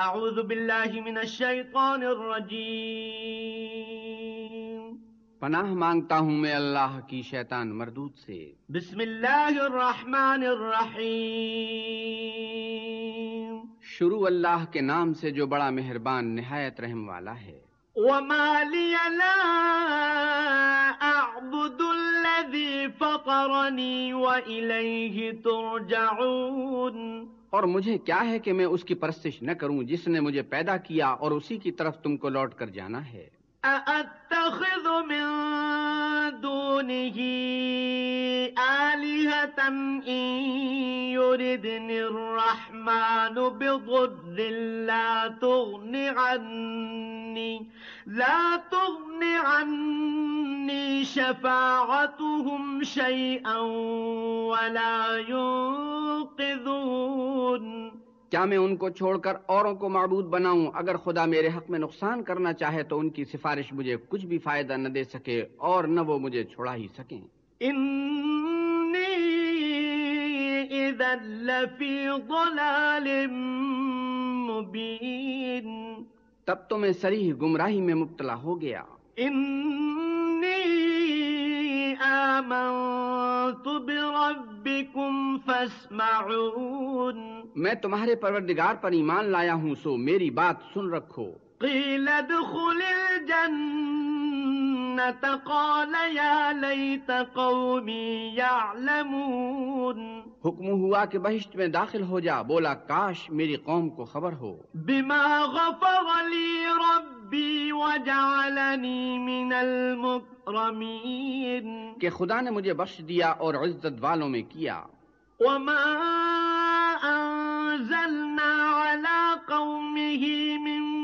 أعوذ بالله من الشيطان الرجيم. پناہ مانگتا ہوں میں اللہ کی شیطان مردود سے۔ بسم الله الرحمن الرحيم شروع اللہ کے نام سے جو بڑا مہربان نہایت رحم والا ہے۔ وما لي لا أعبد الذي فطرني وإليه ترجعون. اور مجھے کیا ہے کہ میں اس کی پرستش نہ کروں جس نے مجھے پیدا کیا اور اسی کی طرف تم کو لوٹ کر جانا ہے؟ أأتخذ من دونه آلهة إن يردني الرحمن بضر لا تغن عني لا تغن عني شفاعتهم شيئا ولا ينقذون. کیا میں ان کو چھوڑ کر اوروں کو معبود بناؤں؟ اگر خدا میرے حق میں نقصان کرنا چاہے تو ان کی سفارش مجھے کچھ بھی فائدہ نہ دے سکے اور نہ وہ مجھے چھوڑا ہی سکیں۔ إني إذا لفي ضلال مبين. تب تو میں سریح گمراہی میں مبتلا ہو گیا۔ إني آمنت فاسمعون۔ میں تمہارے پروردگار پر ایمان لایا ہوں سو میری بات سن رکھو۔ قيل ادخل الجنة؟ قال يا ليت قومي يعلمون۔ حکم ہوا کہ بہشت میں داخل ہو جا بولا کاش میری قوم کو خبر ہو۔ بما غفر لي ربي وجعلني من المكرمين۔ کہ خدا نے مجھے بخش دیا اور عزت والوں میں کیا۔ وما أنزلنا على قومه من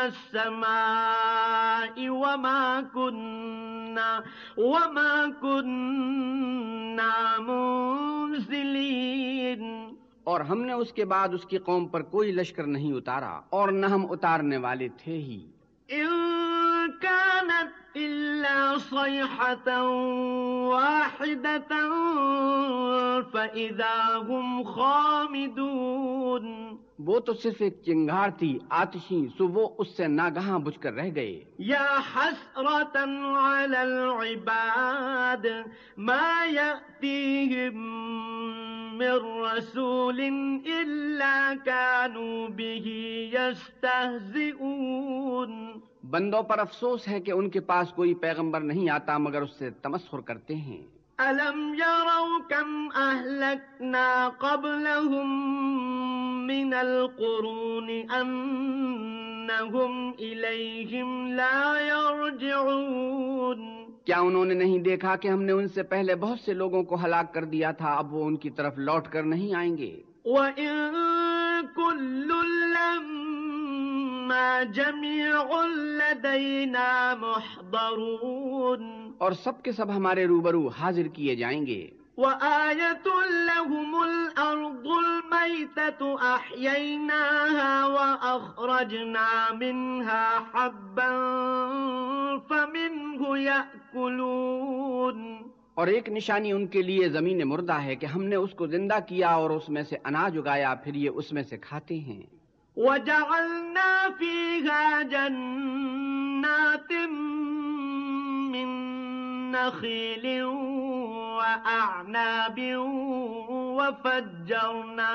السماء وما كنا وما كنا منزلين۔ اور ہم نے اس کے بعد اس کی قوم پر کوئی لشکر نہیں اتارا اور نہ ہم اتارنے والے تھے ہی۔ كانت إلا صيحة واحدة فإذا هم خامدون۔ وہ تو صرف ایک چنگار تھی آتشی سو وہ اس سے ناگہاں بجھ کر رہ گئے۔ يا حسرة على العباد ما يأتيهم من رسول إلا كانوا به يستهزئون بندوں پر افسوس ہے کہ ان کے پاس کوئی پیغمبر نہیں آتا مگر اس سے تمسخر کرتے ہیں۔ ألم يروا كم أهلكنا قبلهم من القرون أنهم إليهم لا يرجعون۔ کیا انہوں نے نہیں دیکھا کہ ہم نے ان سے پہلے بہت سے لوگوں کو ہلاک کر دیا تھا؟ اب وہ ان کی طرف لوٹ کر نہیں آئیں گے۔ وَإِن كُلٌّ لَّمَّا جَمِيعٌ لَّدَيْنَا مُحْضَرُونَ۔ اور سب کے سب ہمارے روبرو حاضر کیے جائیں گے۔ وآية لهم الأرض الميتة أحييناها وأخرجنا منها حبا فمنه يأكلون. اور ایک نشانی ان کے لیے زمین مردہ ہے کہ ہم نے اس کو زندہ کیا اور اس میں سے اناج اگایا پھر یہ اس میں سے کھاتے ہیں۔ وجعلنا فيها جنات نخيل وأعناب وفجرنا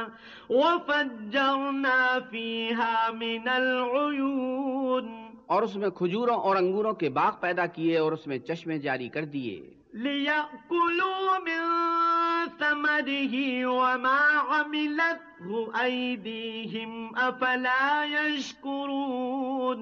وفجرنا فيها من العيون. اور اس میں کھجوروں اور انگوروں کے باغ پیدا کیے اور اس میں چشمے جاری کر دیے۔ ليأكلوا من ثمره وما عملته أيديهم أفلا يشكرون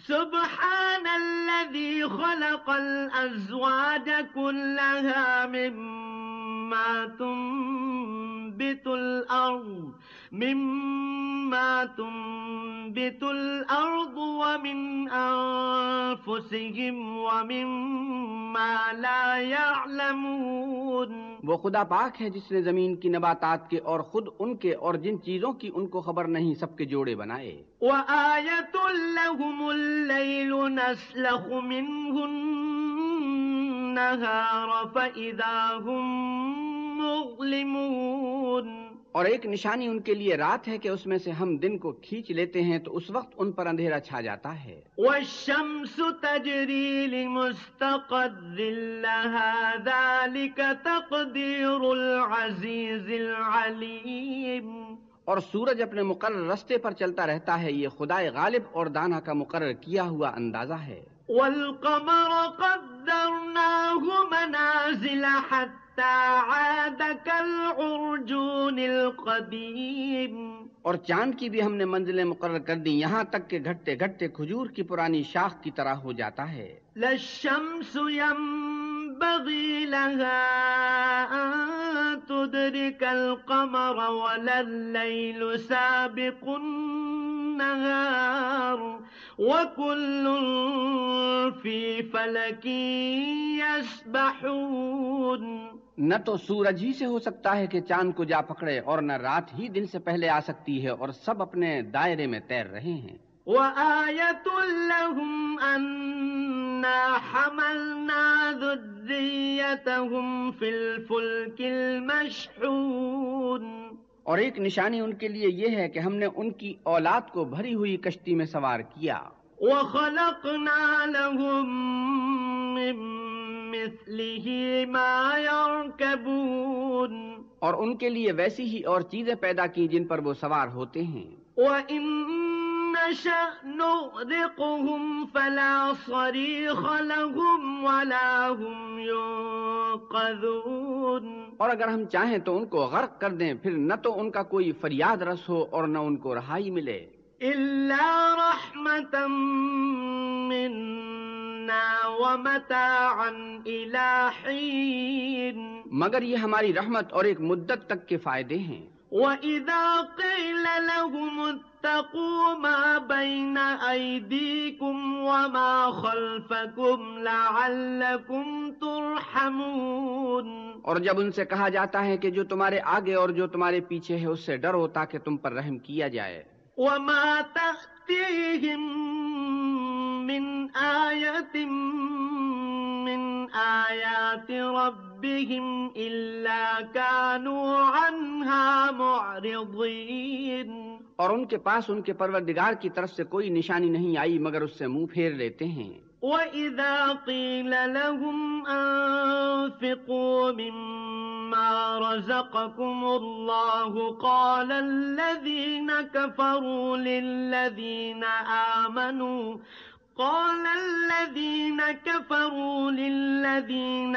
سبحان الذي خلق الأزواج كلها مما تم الأرض مما تنبت الأرض ومن أنفسهم ومما لا يعلمون. وہ خدا پاک ہے جس نے زمین کی نباتات کے اور خود ان کے اور جن چیزوں کی ان کو خبر نہیں سب کے جوڑے بنائے۔ وآية لهم الليل نسلخ منه النهار فإذا هم مظلمون۔ اور ایک نشانی ان کے لیے رات ہے کہ اس میں سے ہم دن کو کھینچ لیتے ہیں تو اس وقت ان پر اندھیرا چھا جاتا ہے۔ والشمس تجري لمستقر لها ذلك تقدير العزيز العليم۔ اور سورج اپنے مقرر رستے پر چلتا رہتا ہے یہ خدائے غالب اور دانا کا مقرر کیا ہوا اندازہ ہے۔ والقمر قدرناه منازل حتى عاد كالعرجون القديم. اور چاند کی بھی ہم نے منزلیں مقرر کر دی یہاں تک کہ گھٹتے گھٹتے کھجور کی پرانی شاخ کی طرح ہو جاتا ہے۔ لا الشمس ينبغي لها أن تدرك القمر ولا الليل سابق النهار. وكل في فلك يسبحون. نہ تو سورج ہی سے ہو سکتا ہے کہ چاند کو جا پکڑے اور نہ رات ہی دن سے پہلے آ سکتی ہے اور سب اپنے دائرے میں تیر رہے ہیں۔ وآية لهم أنا حملنا ذريتهم في الفلك المشحون۔ اور ایک نشانی ان کے لیے یہ ہے کہ ہم نے ان کی اولاد کو بھری ہوئی کشتی میں سوار کیا۔ وخلقنا لهم من مثله ما يركبون. اور ان کے لیے ویسی ہی اور چیزیں پیدا کی جن پر وہ سوار ہوتے ہیں۔ وإن نشأ نغرقهم فلا صريخ لهم ولا هم ينقذون۔ اور اگر ہم چاہیں تو ان کو غرق کر دیں پھر نہ تو ان کا کوئی فریاد رس ہو اور نہ ان کو رہائی ملے۔ إلا رحمة منا ومتاعا إلى حين. مگر یہ ہماری رحمت اور ایک مدت تک کے فائدے ہیں۔ وإذا قيل لهم اتقوا ما بين أيديكم وما خلفكم لعلكم ترحمون۔ اور جب ان سے کہا جاتا ہے کہ جو تمہارے آگے اور جو تمہارے پیچھے ہے اس سے ڈرو تاکہ تم پر رحم کیا جائے۔ وما تأتيهم من آية من آيات ربهم إلا كانوا عنها معرضين اور ان کے پاس ان کے پروردگار کی طرف سے کوئی نشانی نہیں آئی مگر اس سے منہ پھیر لیتے ہیں۔ وَإِذا قِيلَ لَهُمْ أَنفِقُوا مِمَّا رَزَقَكُمُ اللَّهُ قَالَ الَّذِينَ كَفَرُوا لِلَّذِينَ آمَنُوا قال الذين كفروا للذين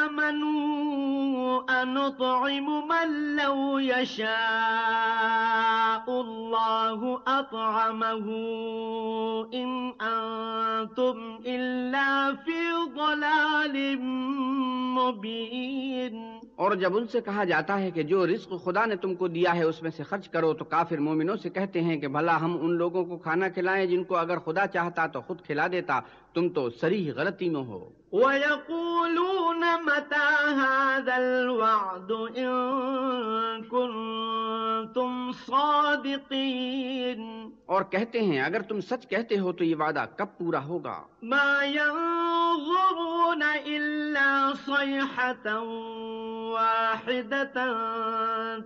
آمنوا أنطعم من لو يشاء الله أطعمه إن أنتم إلا في ضلال مبين. اور جب ان سے کہا جاتا ہے کہ جو رزق خدا نے تم کو دیا ہے اس میں سے خرچ کرو، تو کافر مومنوں سے کہتے ہیں کہ بھلا ہم ان لوگوں کو کھانا کھلائیں جن کو اگر خدا چاہتا تو خود کھلا دیتا، تم تو سریح غلطی میں ہو۔ ويقولون متى هذا الوعد إن كنتم صادقين؟ اور کہتے ہیں اگر تم سچ کہتے ہو تو یہ وعدہ کب پورا ہوگا؟ ما ينظرون إلا صيحة واحدة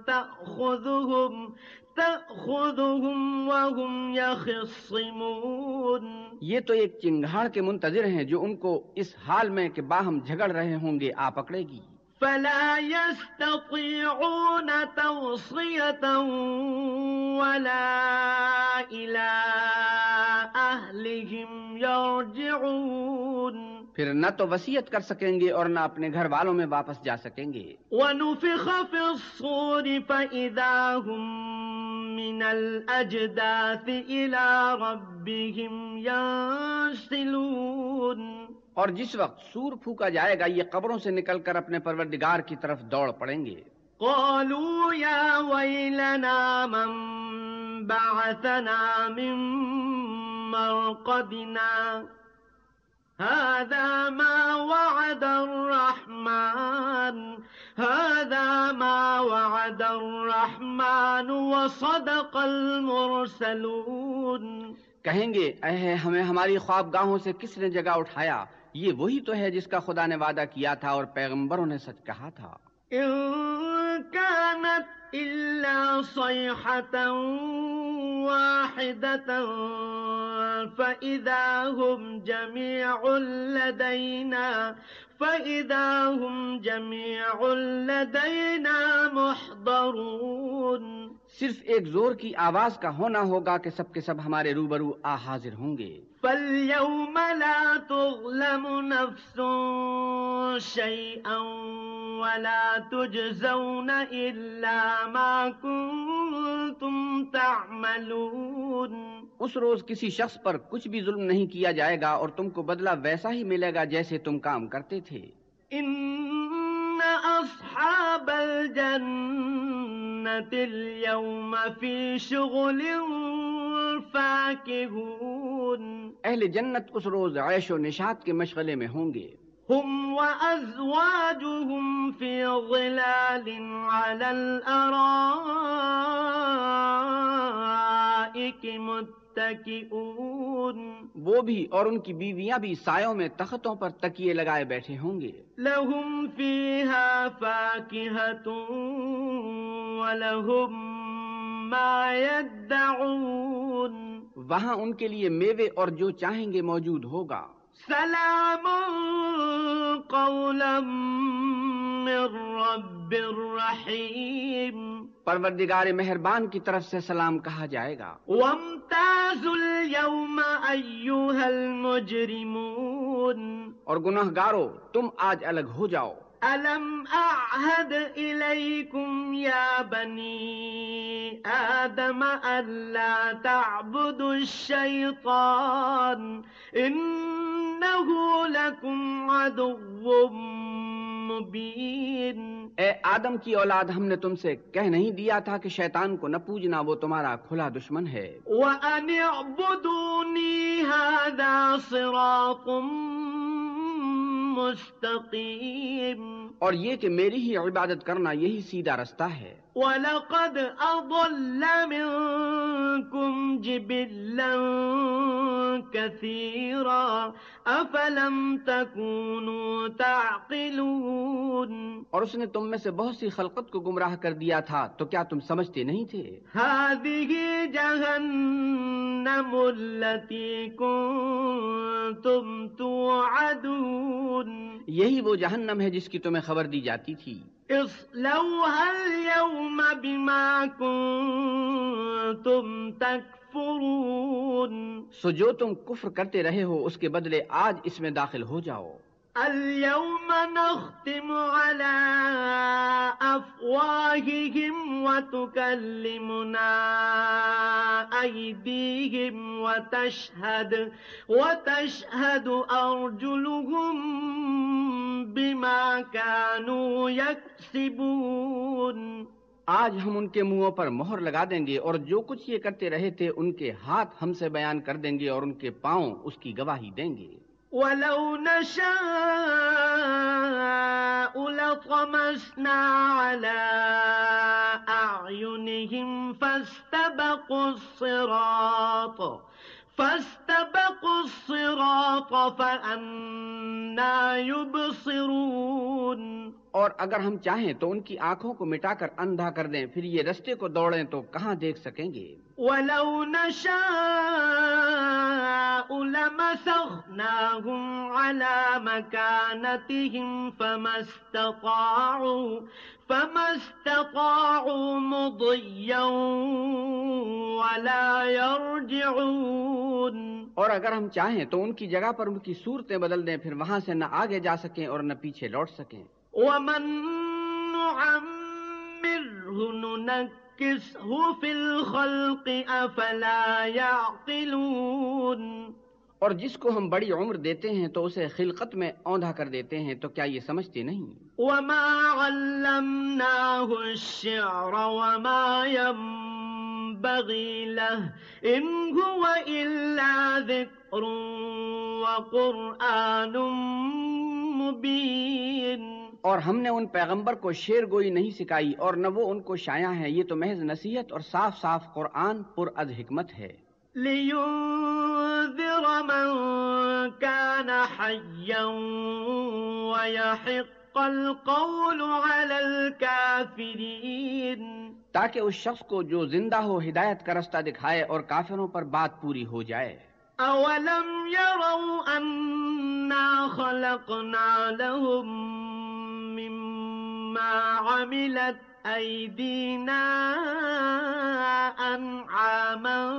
تأخذهم تأخذهم وهم يخصمون۔ یہ تو ایک چنگھاڑ کے منتظر ہیں جو ان کو اس حال میں کہ باہم جھگڑ رہے ہوں گے آ پکڑے گی۔ فلا يستطيعون توصية ولا إلى أهلهم يرجعون۔ پھر نہ تو وسیعت کر سکیں گے اور نہ اپنے گھر والوں میں واپس جا سکیں گے۔ ونفخ في الصور فإذا هم من الأجداث إلى ربهم ينسلون اور جس وقت سور پھونکا جائے گا یہ قبروں سے نکل کر اپنے پروردگار کی طرف دوڑ پڑیں گے۔ قالوا يا ويلنا من بعثنا من مرقدنا۔ هذا ما وعد الرحمن هذا ما وعد الرحمن وصدق المرسلون. کہیں گے اے ہمیں ہماری خواب گاہوں سے کس نے جگہ اٹھایا؟ یہ وہی تو ہے جس کا خدا نے وعدہ کیا تھا اور پیغمبروں نے سچ کہا تھا۔ إن كانت إلا صيحة واحدة فإذا هم جميع لدينا فإذا هم جميع لدينا محضرون. صرف ایک زور کی آواز کا ہونا ہوگا کہ سب کے سب ہمارے روبرو آ حاضر ہوں گے۔ فاليوم لا تظلم نفس شيئا ولا تجزون إلا ما كنتم تعملون۔ اس روز کسی شخص پر کچھ بھی ظلم نہیں کیا جائے گا اور تم کو بدلہ ویسا ہی ملے گا جیسے تم کام کرتے تھے۔ إن أصحاب الجنة اليوم في شغل فاكهون. أهل جنت اس روز عيش و نشاط کے مشغلے میں ہوں گے هم وأزواجهم في ظلال على الأرائك متقون وہ بھی اور ان کی بیویاں بھی سایوں میں تختوں پر تکیے لگائے بیٹھے ہوں گے۔ لهم فيها فاكهة ولهم ما يدعون وہاں ان کے لیے میوے اور جو چاہیں گے موجود ہوگا۔ سلام قولا من رب رحيم پروردگار مہربان کی طرف سے سلام کہا جائے گا۔ وامتازوا اليوم أيها المجرمون۔ اور گناہ گارو تم آج الگ ہو جاؤ۔ ألم أعهد إليكم يا بني آدم ألا تعبدوا الشيطان إنه لكم عدو مبين اے آدم کی اولاد ہم نے تم سے کہہ نہیں دیا تھا کہ شیطان کو نہ پوجنا وہ تمہارا کھلا دشمن ہے۔ وأن اعبدوني هذا صراط مستقيم اور یہ کہ میری ہی عبادت کرنا یہی سیدھا رستہ ہے۔ ولقد أضل منكم جبلا كثيرا أفلم تكونوا تعقلون اور اس نے تم میں سے بہت سی خلقت کو گمراہ کر دیا تھا تو کیا تم سمجھتے نہیں تھے؟ هذه جهنم التي كنتم توعدون یہی وہ جہنم ہے جس کی تمہیں خبر دی جاتی تھی۔ اصلوها اليوم بما كنتم تكفرون. سو جو تم کفر کرتے رہے ہو اس کے بدلے آج اس میں داخل ہو جاؤ۔ اليوم نختم على أفواههم وتكلمنا أيديهم وتشهد وتشهد أرجلهم بما كانوا يكسبون. آج ہم ان کے منہوں پر مہر لگا دیں گے اور جو کچھ یہ کرتے رہے تھے ان کے ہاتھ ہم سے بیان کر دیں گے اور ان کے پاؤں اس کی گواہی دیں گے۔ ولو نشاء لطمسنا على أعينهم فاستبقوا الصراط فاستبقوا الصراط فأنا يبصرون اور اگر ہم چاہیں تو ان کی آنکھوں کو مٹا کر اندھا کر دیں پھر یہ رستے کو دوڑیں تو کہاں دیکھ سکیں گے؟ ولو نشاء لمسخناهم على مكانتهم فما استطاعوا فما استطاعوا مضيا ولا يرجعون۔ اور اگر ہم چاہیں تو ان کی جگہ پر ان کی صورتیں بدل دیں پھر وہاں سے نہ آگے جا سکیں اور نہ پیچھے لوٹ سکیں۔ ومن نعمره ننكسه في الخلق أفلا يعقلون اور جس کو ہم بڑی عمر دیتے ہیں تو اسے خلقت میں اوندھا کر دیتے ہیں تو کیا یہ سمجھتے نہیں؟ وما علمناه الشعر وما ينبغي له إن هو إلا ذكر وقرآن مبين اور ہم نے ان پیغمبر کو شیر گوئی نہیں سکھائی اور نہ وہ ان کو شایع ہے یہ تو محض نصیحت اور صاف صاف قرآن پر از حکمت ہے۔ لينذر من كان حيا ويحق القول على الكافرين۔ تاکہ اس شخص کو جو زندہ ہو ہدایت کا رستہ دکھائے اور کافروں پر بات پوری ہو جائے۔ أولم يروا أنا خلقنا لهم مما عملت أيدينا أنعاما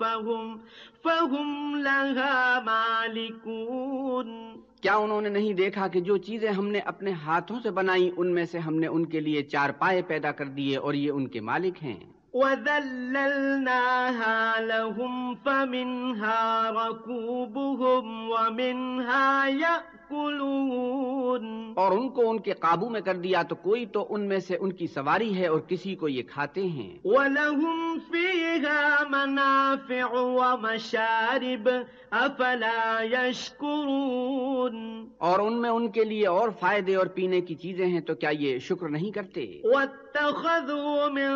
فهم, فهم لها مالكون. کیا انہوں نے نہیں دیکھا کہ جو چیزیں ہم نے اپنے ہاتھوں سے بنائی ان میں سے ہم نے ان کے لیے چار پائے پیدا کر دیے اور یہ ان کے مالک ہیں؟ وَذَلَّلْنَاهَا لَهُمْ فَمِنْهَا رَكُوبُهُمْ وَمِنْهَا يَأْكُلُونَ اور ان کو ان کے قابو میں کر دیا تو کوئی تو ان میں سے ان کی سواری ہے اور کسی کو یہ کھاتے ہیں۔ وَلَهُمْ فِيهَا مَنَافِعُ وَمَشَارِبُ أَفَلَا يَشْكُرُونَ. اور ان میں ان کے لیے اور فائدے اور پینے کی چیزیں ہیں تو کیا یہ شکر نہیں کرتے؟ وَاتَّخَذُوا مِن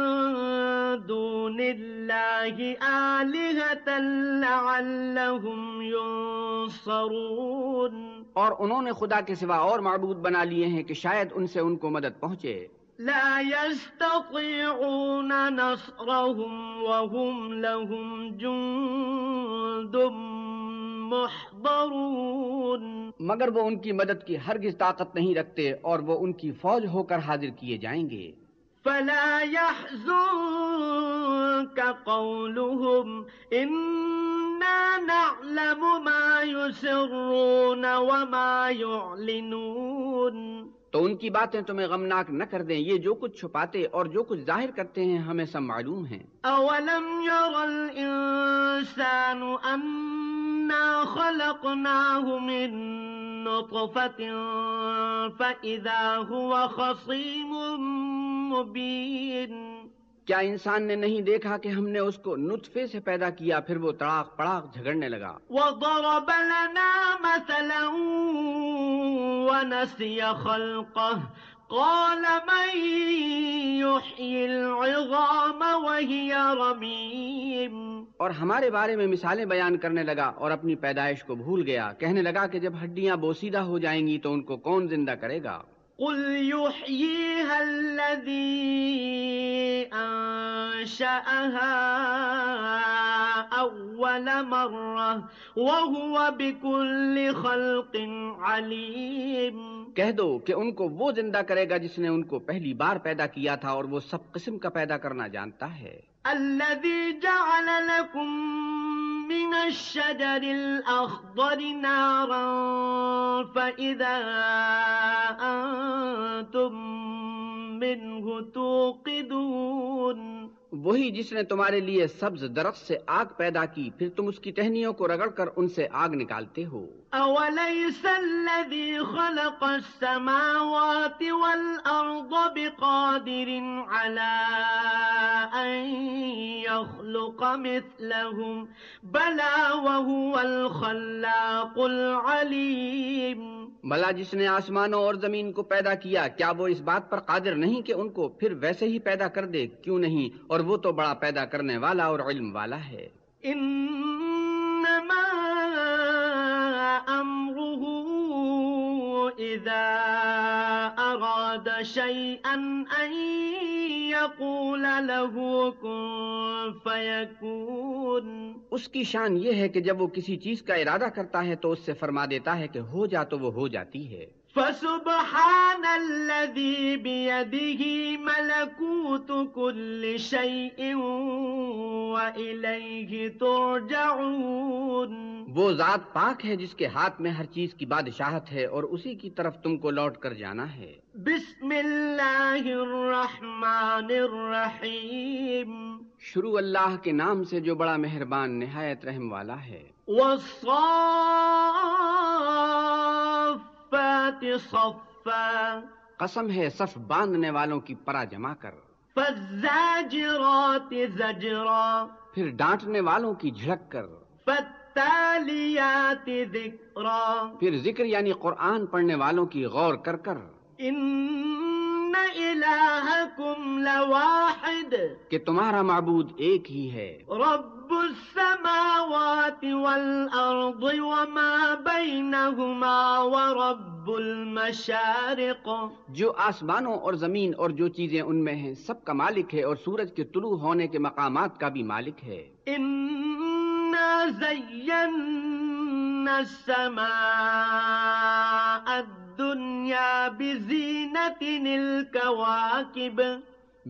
دُونِ اللَّهِ آلِهَةً لَعَلَّهُمْ يُنصَرُونَ. اور انہوں نے خدا کے سوا اور معبود بنا لیے ہیں کہ شاید ان سے ان کو مدد پہنچے۔ لا يستطيعون نصرهم وهم لهم جند محضرون۔ مگر وہ ان کی مدد کی ہرگز طاقت نہیں رکھتے اور وہ ان کی فوج ہو کر حاضر کیے جائیں گے۔ فلا يحزنك قولهم. إنا نعلم ما يسرون وما يعلنون. تو ان کی باتیں تمہیں غمناک نہ کر دیں، یہ جو کچھ چھپاتے اور جو کچھ ظاہر کرتے ہیں ہمیں سب معلوم ہیں۔ اولم ير الانسان أنا خلقناه من نطفة فإذا هو خصيم مبين کیا انسان نے نہیں دیکھا کہ ہم نے اس کو نطفے سے پیدا کیا پھر وہ تڑاق پڑاق جھگڑنے لگا۔ وضرب لنا مثلا ونسي خلقه۔ قال من يحيي العظام وهي رميم۔ اور ہمارے بارے میں مثالیں بیان کرنے لگا اور اپنی پیدائش کو بھول گیا۔ کہنے لگا کہ جب ہڈیاں بوسیدہ ہو جائیں گی تو ان کو کون زندہ کرے گا؟ قل يحييها الذي أنشأها أول مرة وهو بكل خلق عليم۔ کہہ دو کہ ان کو وہ زندہ کرے گا جس نے ان کو پہلی بار پیدا کیا تھا اور وہ سب قسم کا پیدا کرنا جانتا ہے۔ الذي جعل لكم من الشجر الأخضر نارا فإذا أنتم منه توقدون وہی جس نے تمہارے لیے سبز درخت سے آگ پیدا کی، پھر تم اس کی ٹہنیوں کو رگڑ کر ان سے آگ نکالتے ہو۔ أوليس الذي خلق السماوات والأرض بقادر على أن يخلق مثلهم، بلى وهو الخلاق العليم بلا جس نے آسمانوں اور زمین کو پیدا کیا کیا وہ اس بات پر قادر نہیں کہ ان کو پھر ویسے ہی پیدا کر دے؟ کیوں نہیں؟ اور وہ تو بڑا پیدا کرنے والا اور علم والا ہے۔ إذا أراد شيئا أن يقول له كن فيكون. اس کی شان یہ ہے کہ جب وہ کسی چیز کا ارادہ کرتا ہے تو اس سے فرما دیتا ہے کہ ہو جا تو وہ ہو جاتی ہے۔ فسبحان الذي بيده ملكوت كل شيء وإليه ترجعون. وہ ذات پاک ہے جس کے ہاتھ میں ہر چیز کی بادشاہت ہے اور اسی کی طرف تم کو لوٹ کر جانا ہے۔ بسم الله الرحمن الرحيم شروع اللہ کے نام سے جو بڑا مہربان نہایت رحم والا ہے۔ صفا. قسم ہے صف باندھنے والوں کی پرا جما کر۔ فالزاجرات زجرا. پھر ڈانٹنے والوں کی جھڑک کر۔ فالتاليات ذكرا پھر ذکر یعنی قرآن پڑھنے والوں کی غور کر کر۔ إن إلهكم لواحد. کہ تمہارا معبود ایک ہی ہے۔ رب رب السماوات والأرض وما بينهما ورب المشارق. جو آسمانوں اور زمین اور جو چیزیں ان میں ہیں سب کا مالک ہے اور سورج کے طلوع ہونے کے مقامات کا بھی مالک ہے۔ إنا زينا السماء الدنيا بزينة الكواكب.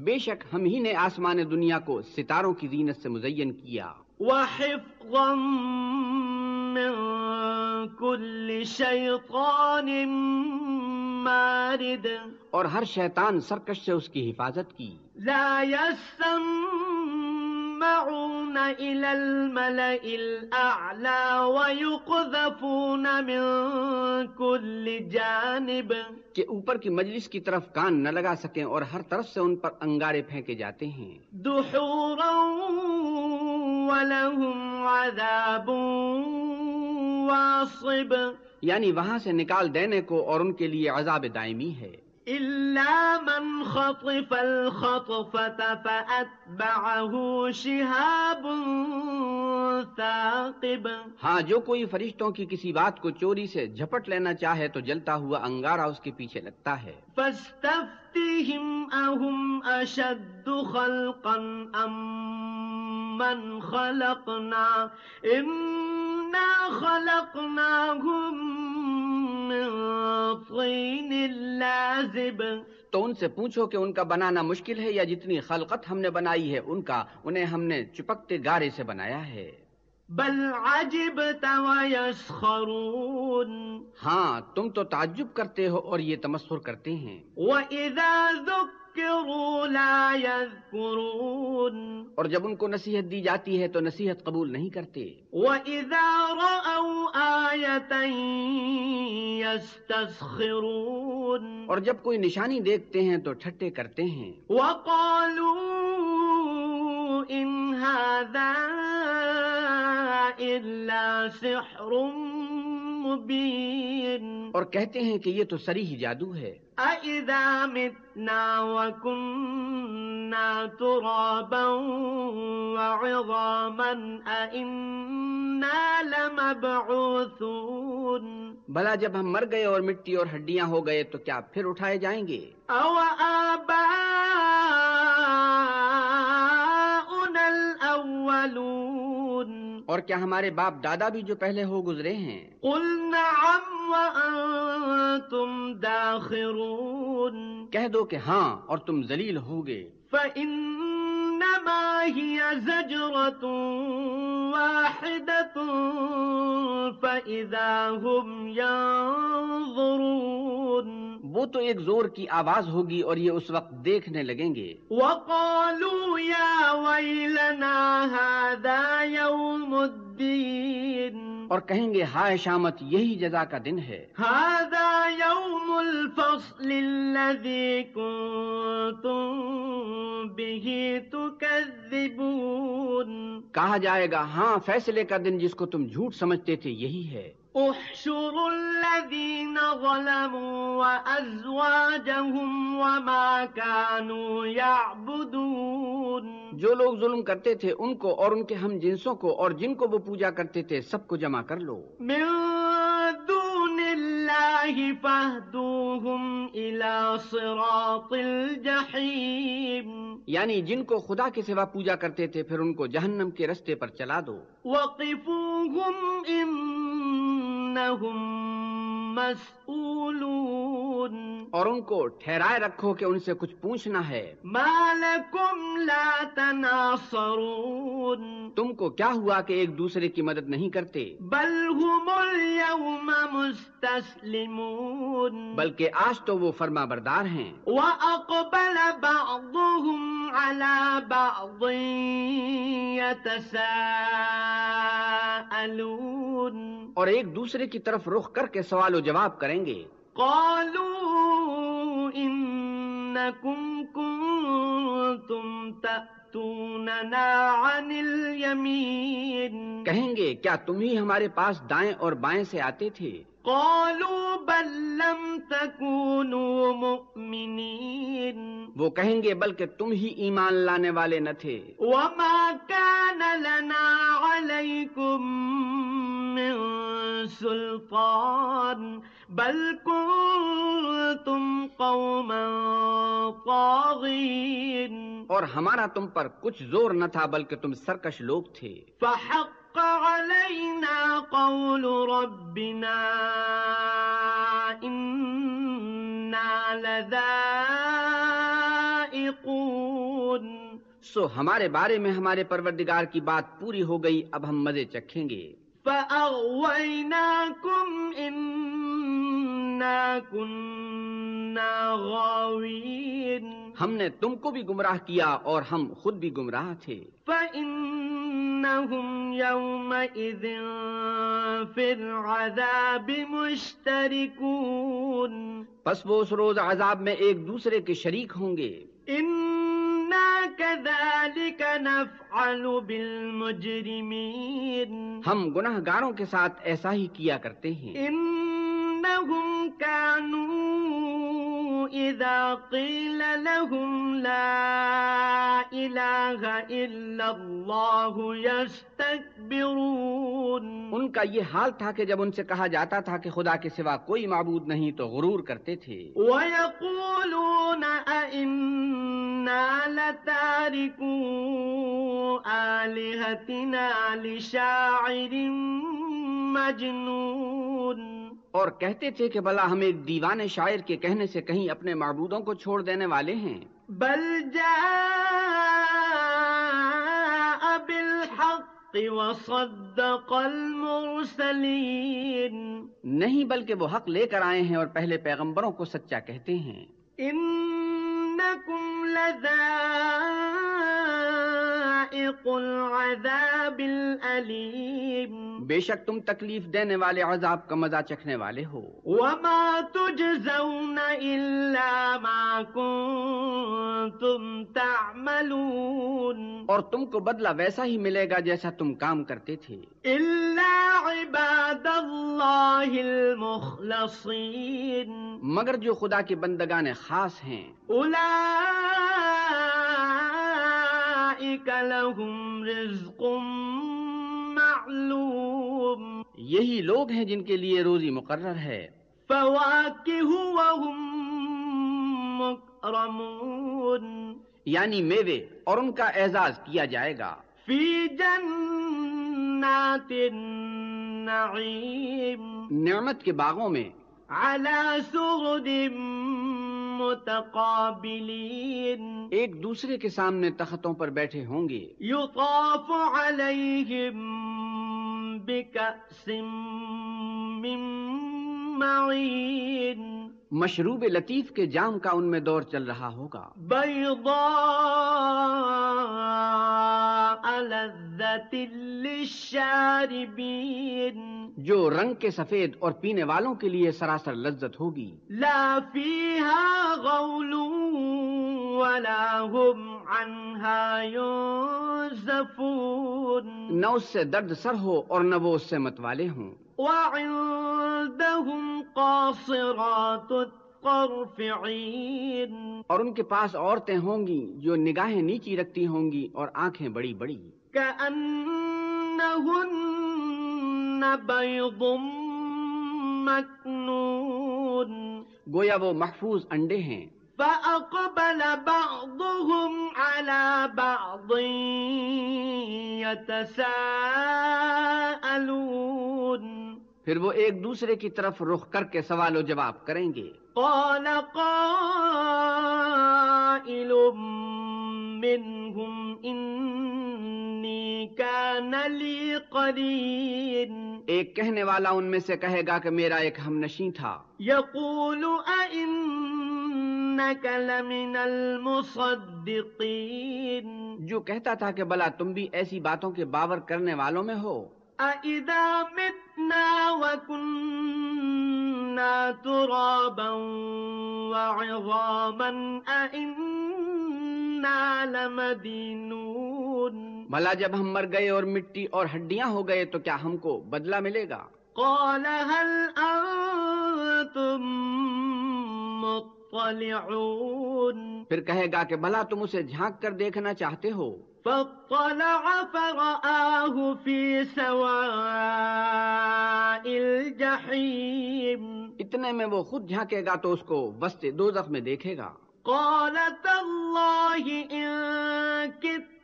بے شک ہم ہی نے آسمان دنیا کو ستاروں کی زینت سے مزین کیا۔ وحفظا من كل شيطان مارد۔ اور ہر شیطان سرکش سے اس کی حفاظت کی۔ لا يسمعون إلى الملأ الأعلى ويقذفون من كل جانب. کہ اوپر کی مجلس کی طرف کان نہ لگا سکیں اور ہر طرف سے ان پر انگارے پھینکے جاتے ہیں۔ دحورا ولهم عذاب واصب. یعنی وہاں سے نکال دینے کو اور ان کے لیے عذاب دائمی ہے۔ إلا من خطف الخطفة فأتبعه شهاب ثاقب. ہاں جو کوئی فرشتوں کی کسی بات کو چوری سے جھپٹ لینا چاہے تو جلتا ہوا انگارہ اس کے پیچھے لگتا ہے۔ فاستفتهم أهم أشد خلقا أم من خلقنا؟ إنا خلقناهم من لازب۔ تو ان سے پوچھو کہ ان کا بنانا مشکل ہے یا جتنی خلقت ہم نے بنائی ہے، ان کا، انہیں ہم نے چپکتے گارے سے بنایا ہے۔ بل عجبت ويسخرون. ہاں تم تو تعجب کرتے ہو اور یہ تمسخر کرتے ہیں۔ وإذا ذكروا لا يذكرون. اور جب ان کو نصیحت دی جاتی ہے تو نصیحت قبول نہیں کرتے۔ وإذا رأوا آية يستسخرون. اور جب کوئی نشانی دیکھتے ہیں تو ٹھٹے کرتے ہیں۔ وقالوا إن هذا إلا سحر مبين اور کہتے ہیں کہ یہ تو سری ہی جادو ہے۔ أإذا متنا وكنا ترابا وعظاما أإنا لمبعوثون بھلا جب ہم مر گئے اور مٹی اور ہڈیاں ہو گئے تو کیا پھر اٹھائے جائیں گے؟ أو آباؤنا الأولون. اور کیا ہمارے باپ دادا بھی جو پہلے ہو گزرے ہیں؟ قل نعم وأنتم داخرون. کہہ دو کہ ہاں اور تم ذلیل ہوگے۔ فإنما هي زجرة واحدة فإذا هم ينظرون. وہ تو ایک زور کی آواز ہوگی اور یہ اس وقت دیکھنے لگیں گے۔ وقالوا يا ويلنا هذا يوم الدين اور کہیں گے ہائے شامت یہی جزا کا دن ہے۔ هذا يوم الفصل الذي كنتم به تكذبون کہا جائے گا ہاں فیصلے کا دن جس کو تم جھوٹ سمجھتے تھے یہی ہے۔ احشروا الذين ظلموا وأزواجهم وما كانوا يعبدون. جو لوگ ظلم کرتے تھے ان کو اور ان کے ہم جنسوں کو اور جن کو وہ پوجا کرتے تھے سب کو جمع کر لو. من دون الله فاهدوهم إلى صراط الجحيم. یعنی جن کو خدا کے سوا پوجا کرتے تھے پھر ان کو جہنم کے رستے پر چلا دو۔ وقفوهم إنهم مسؤولون اور ان کو ٹھہرائے رکھو کہ ان سے کچھ پوچھنا ہے۔ ما لكم لا تناصرون۔ تم کو کیا ہوا کہ ایک دوسرے کی مدد نہیں کرتے؟ بل هم اليوم مستسلمون بلکہ آج تو وہ فرما بردار ہیں۔ وأقبل بعضهم على بعض يتساءلون۔ اور ایک دوسرے کی طرف رخ کر کے سوال و جواب کریں گے۔ قالوا إنكم كنتم تأتوننا عن اليمين۔ کہیں گے کیا تم ہی ہمارے پاس دائیں اور بائیں سے آتے تھے؟ قالوا بل لم تكونوا مؤمنين. وہ کہیں گے بلکہ تم ہی ایمان لانے والے نہ تھے۔ وما كان لنا عليكم من سلطان بل كنتم قوما طاغين. اور ہمارا تم پر کچھ زور نہ تھا بلکہ تم سرکش لوگ تھے۔ فحق علينا قول ربنا إنا لذائقون. سو ہمارے بارے میں ہمارے پروردگار کی بات پوری ہو گئی اب ہم مزے چکھیں گے۔ فأغويناكم إنا كنا غاوين۔ ہم نے تم کو بھی گمراہ کیا اور ہم خود بھی گمراہ تھے۔ فإنهم يومئذ في العذاب مشتركون۔ بس وہ اس روز عذاب میں ایک دوسرے کے شریک ہوں گے۔ إنا كذلك نفعل بالمجرمين۔ ہم گناہ گاروں کے ساتھ ایسا ہی کیا کرتے ہیں۔ إنهم كانوا إذا قيل لهم لا إله إلا الله يستكبرون. ان کا یہ حال تھا کہ جب ان سے کہا جاتا تھا کہ خدا کے سوا کوئی معبود نہیں تو غرور کرتے تھے۔ ويقولون أئنا لتاركو آلهتنا لشاعر مجنون اور کہتے تھے کہ بلا ہم ایک دیوانے شاعر کے کہنے سے کہیں اپنے معبودوں کو چھوڑ دینے والے ہیں۔ بل جاء بالحق وصدق المرسلين نہیں بلکہ وہ حق لے کر آئے ہیں اور پہلے پیغمبروں کو سچا کہتے ہیں۔ إنكم لذائق العذاب الأليم. بے شک تم تکلیف دینے والے عذاب کا مزہ چکھنے والے ہو۔ وما تجزون إلا ما كنتم تعملون. اور تم کو بدلہ ویسا ہی ملے گا جیسا تم کام کرتے تھے۔ إلا عباد الله المخلصين. مگر جو خدا کے بندگان خاص ہیں۔ لهم رزق معلوم۔ یہی لوگ ہیں جن کے لیے روزی مقرر ہے۔ فواكه وهم مكرمون۔ یعنی میوے اور ان کا اعزاز کیا جائے گا۔ في جنات النعيم۔ نعمت کے باغوں میں۔ على سرد متقابلين ایک دوسرے کے سامنے تختوں پر بیٹھے ہوں گے۔ يطاف عليهم بكأس من معين مشروب لطیف کے جام کا ان میں دور چل رہا ہوگا۔ بيضاء لذة للشاربين۔ جو رنگ کے سفید اور پینے والوں کے لیے سراسر لذت ہوگی۔ لا فيها غول ولا هم عنها ينزفون۔ نہ اس سے درد سر ہو اور نہ وہ اس سے متوالے ہوں۔ وعندهم قاصرات اور ان کے پاس عورتیں ہوں گی جو نگاہیں نیچی رکھتی ہوں گی اور آنکھیں بڑی بڑی كأنهن بيض مكنون. گویا وہ محفوظ انڈے ہیں۔ فأقبل بعضهم على بعض يتساءلون. پھر وہ ایک دوسرے کی طرف رخ کر کے سوال و جواب کریں گے۔ قال قائل منهم كان لي قرين. ایک کہنے والا ان میں سے کہے گا کہ میرا ایک ہم نشیں تھا۔ أئنك لمن المصدقين جو کہتا تھا کہ بلا تم بھی ایسی باتوں کے باور کرنے والوں میں ہو۔ أَإِذَا مِتْنَا وَكُنَّا تُرَابًا وَعِظَامًا أَإِنَّا لَمَدِينُونَ بھلا جب ہم مر گئے اور مٹی اور ہڈیاں ہو گئے تو کیا ہم کو بدلہ ملے گا؟ قال هل أنتم تطلعون پھر کہے گا کہ بھلا تم اسے جھانک کر دیکھنا چاہتے ہو؟ فاطلع فرآه في سواء الجحيم. اتنے میں وہ خود جھانکے گا تو اس کو وسط دوزخ میں دیکھے گا. قال تالله إن كدت لتردين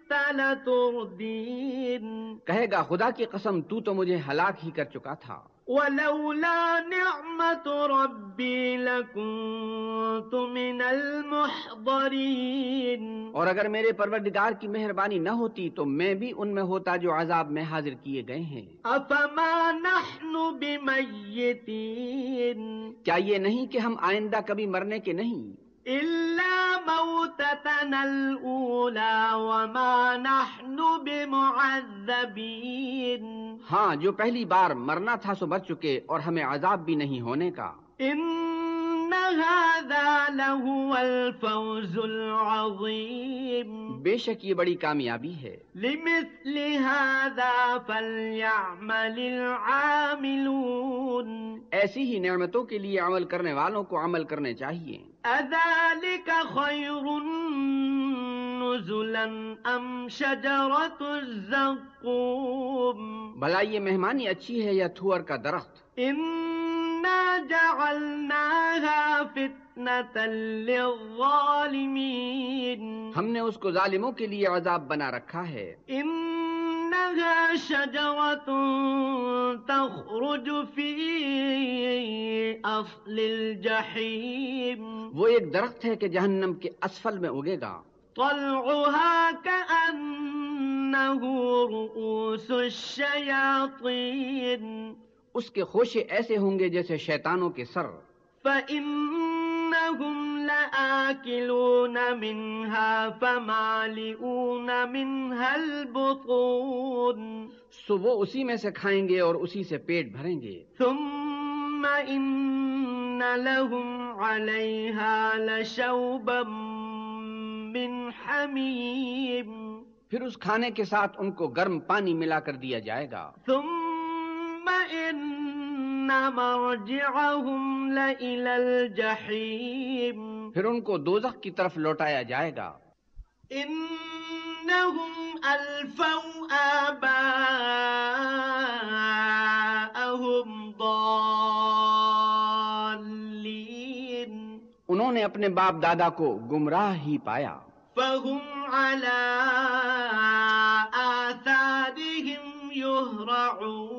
کہے گا خدا کی قسم تو تو مجھے ہلاک ہی کر چکا تھا۔ ولولا نعمة ربي لكنت من المحضرين اور اگر میرے پروردگار کی مہربانی نہ ہوتی تو میں بھی ان میں ہوتا جو عذاب میں حاضر کیے گئے ہیں۔ نحن بميتين کیا یہ نہیں کہ ہم آئندہ کبھی مرنے کے نہیں؟ إلا موتتنا الأولى وما نحن بمعذبين ہاں جو پہلی بار مرنا تھا سو مر چکے اور ہمیں عذاب بھی نہیں ہونے کا۔ إن هذا لهو الفوز العظيم. بے شک یہ بڑی کامیابی ہے۔ لمثل هذا فليعمل العاملون. ایسی ہی نعمتوں کے لیے عمل کرنے والوں کو عمل کرنے چاہیے۔ أذلك خير نزلا أم شجرة الزقوم؟ بھلا یہ مہمانی اچھی ہے یا تھور کا درخت؟ إنا جعلناها فتنة للظالمين ہم نے اس کو ظالموں کے لیے عذاب بنا رکھا ہے۔ إنها شجرة تخرج في أصل الجحيم وہ ایک درخت ہے کہ جہنم کے اسفل میں اگے گا۔ طلعها كأنه رؤوس الشياطين اس کے خوشے ایسے ہوں گے جیسے شیطانوں کے سر۔ فإنهم لآكلون منها فمالئون منها البطون۔ سو وہ اسی میں سے کھائیں گے اور اسی سے پیٹ بھریں گے۔ ثم إن لهم عليها لشوبا من حميم۔ پھر اس کھانے کے ساتھ ان کو گرم پانی ملا کر دیا جائے گا۔ ثم إن مرجعهم لإلى الجحيم. پھر ان کو دوزخ کی طرف لوٹایا جائے گا۔ إنهم ألفوا آباءهم ضالين. انہوں نے اپنے باپ دادا کو گمراہ ہی پایا۔ فهم على آثارهم يهرعون.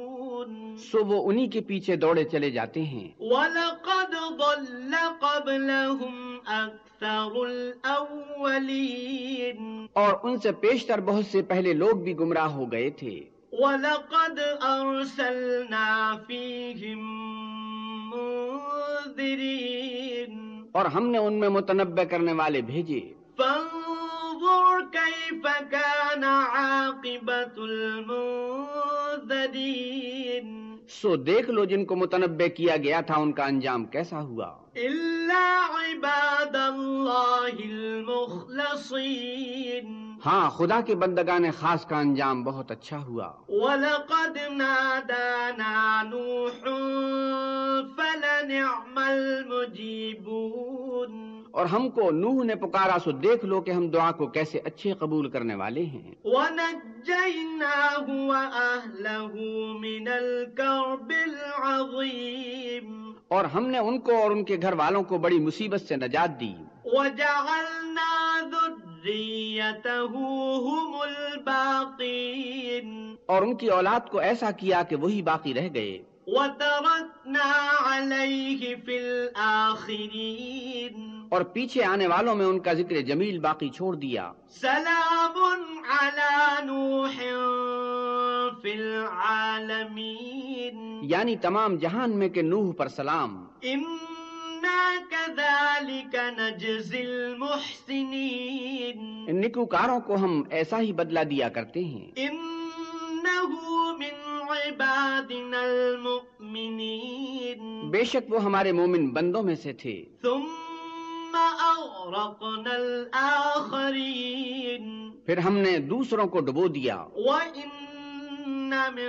سو وہ انہی کے پیچھے دوڑے چلے جاتے ہیں۔ ولقد ضل قبلهم أكثر الأولين۔ اور ان سے پیشتر بہت سے پہلے لوگ بھی گمراہ ہو گئے تھے۔ ولقد أرسلنا فيهم منذرين۔ اور ہم نے ان میں متنبع کرنے والے بھیجے۔ فانظر كيف كان عاقبة المنذرين۔ سو دیکھ لو جن کو متنبع کیا گیا تھا ان کا انجام کیسا ہوا؟ إلا عباد الله المخلصين ہاں خدا کے بندگان خاص کا انجام بہت اچھا ہوا۔ ولقد نادانا نوح فلنعم المجيبون اور ہم کو نوح نے پکارا سو دیکھ لو کہ ہم دعا کو کیسے اچھے قبول کرنے والے ہیں۔ ونجيناه وأهله من الكرب العظيم۔ اور ہم نے ان کو اور ان کے گھر والوں کو بڑی مصیبت سے نجات دی۔ وجعلنا ذريته هم الباقين۔ اور ان کی اولاد کو ایسا کیا کہ وہی باقی رہ گئے۔ وتركنا عليه في الآخرين. اور پیچھے آنے والوں میں ان کا ذکر جمیل باقی چھوڑ دیا۔ سلام على نوح في العالمين. یعنی تمام جہان میں کہ نوح پر سلام۔ كذلك نجزي المحسنين. ان نکوکاروں کو ہم ایسا ہی بدلہ دیا کرتے ہیں۔ إنه من عبادنا المؤمنين. بے شک وہ ہمارے مومن بندوں میں سے تھے۔ ثم أغرقنا الآخرين. پھر ہم نے دوسروں کو ڈبو دیا۔ وإن من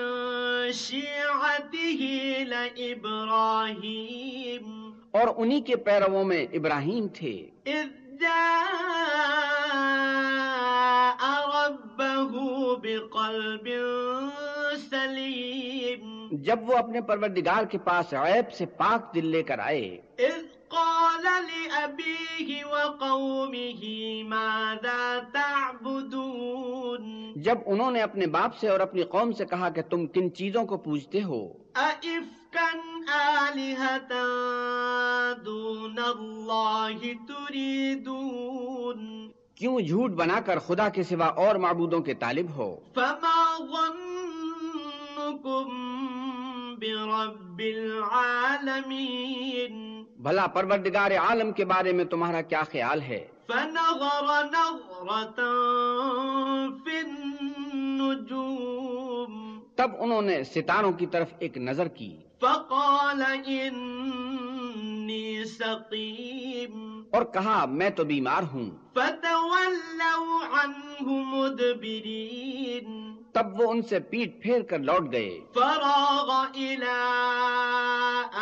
شيعته لإبراهيم. اور انہی کے پیرووں میں ابراہیم تھے۔ إذ جاء ربه بقلب جب وہ اپنے پروردگار کے پاس عیب سے پاک دل لے کر آئے۔ إذ قال لأبيه وقومه ماذا تعبدون؟ جب انہوں نے اپنے باپ سے اور اپنی قوم سے کہا کہ تم کن چیزوں کو پوجتے ہو۔ أئفكا آلهة دون الله تريدون کیوں جھوٹ بنا کر خدا کے سوا اور معبودوں کے طالب ہو؟ فما ظنكم برب العالمين بھلا پروردگار عالم کے بارے میں تمہارا کیا خیال ہے؟ فنظر نظرة في النجوم۔ تب انہوں نے ستاروں کی طرف ایک نظر کی۔ فقال إني سقيم اور کہا میں تو بیمار ہوں۔ فتولوا عنه مدبرين تب وہ ان سے پیٹ پھیر کر لوٹ گئے۔ فراغ إلى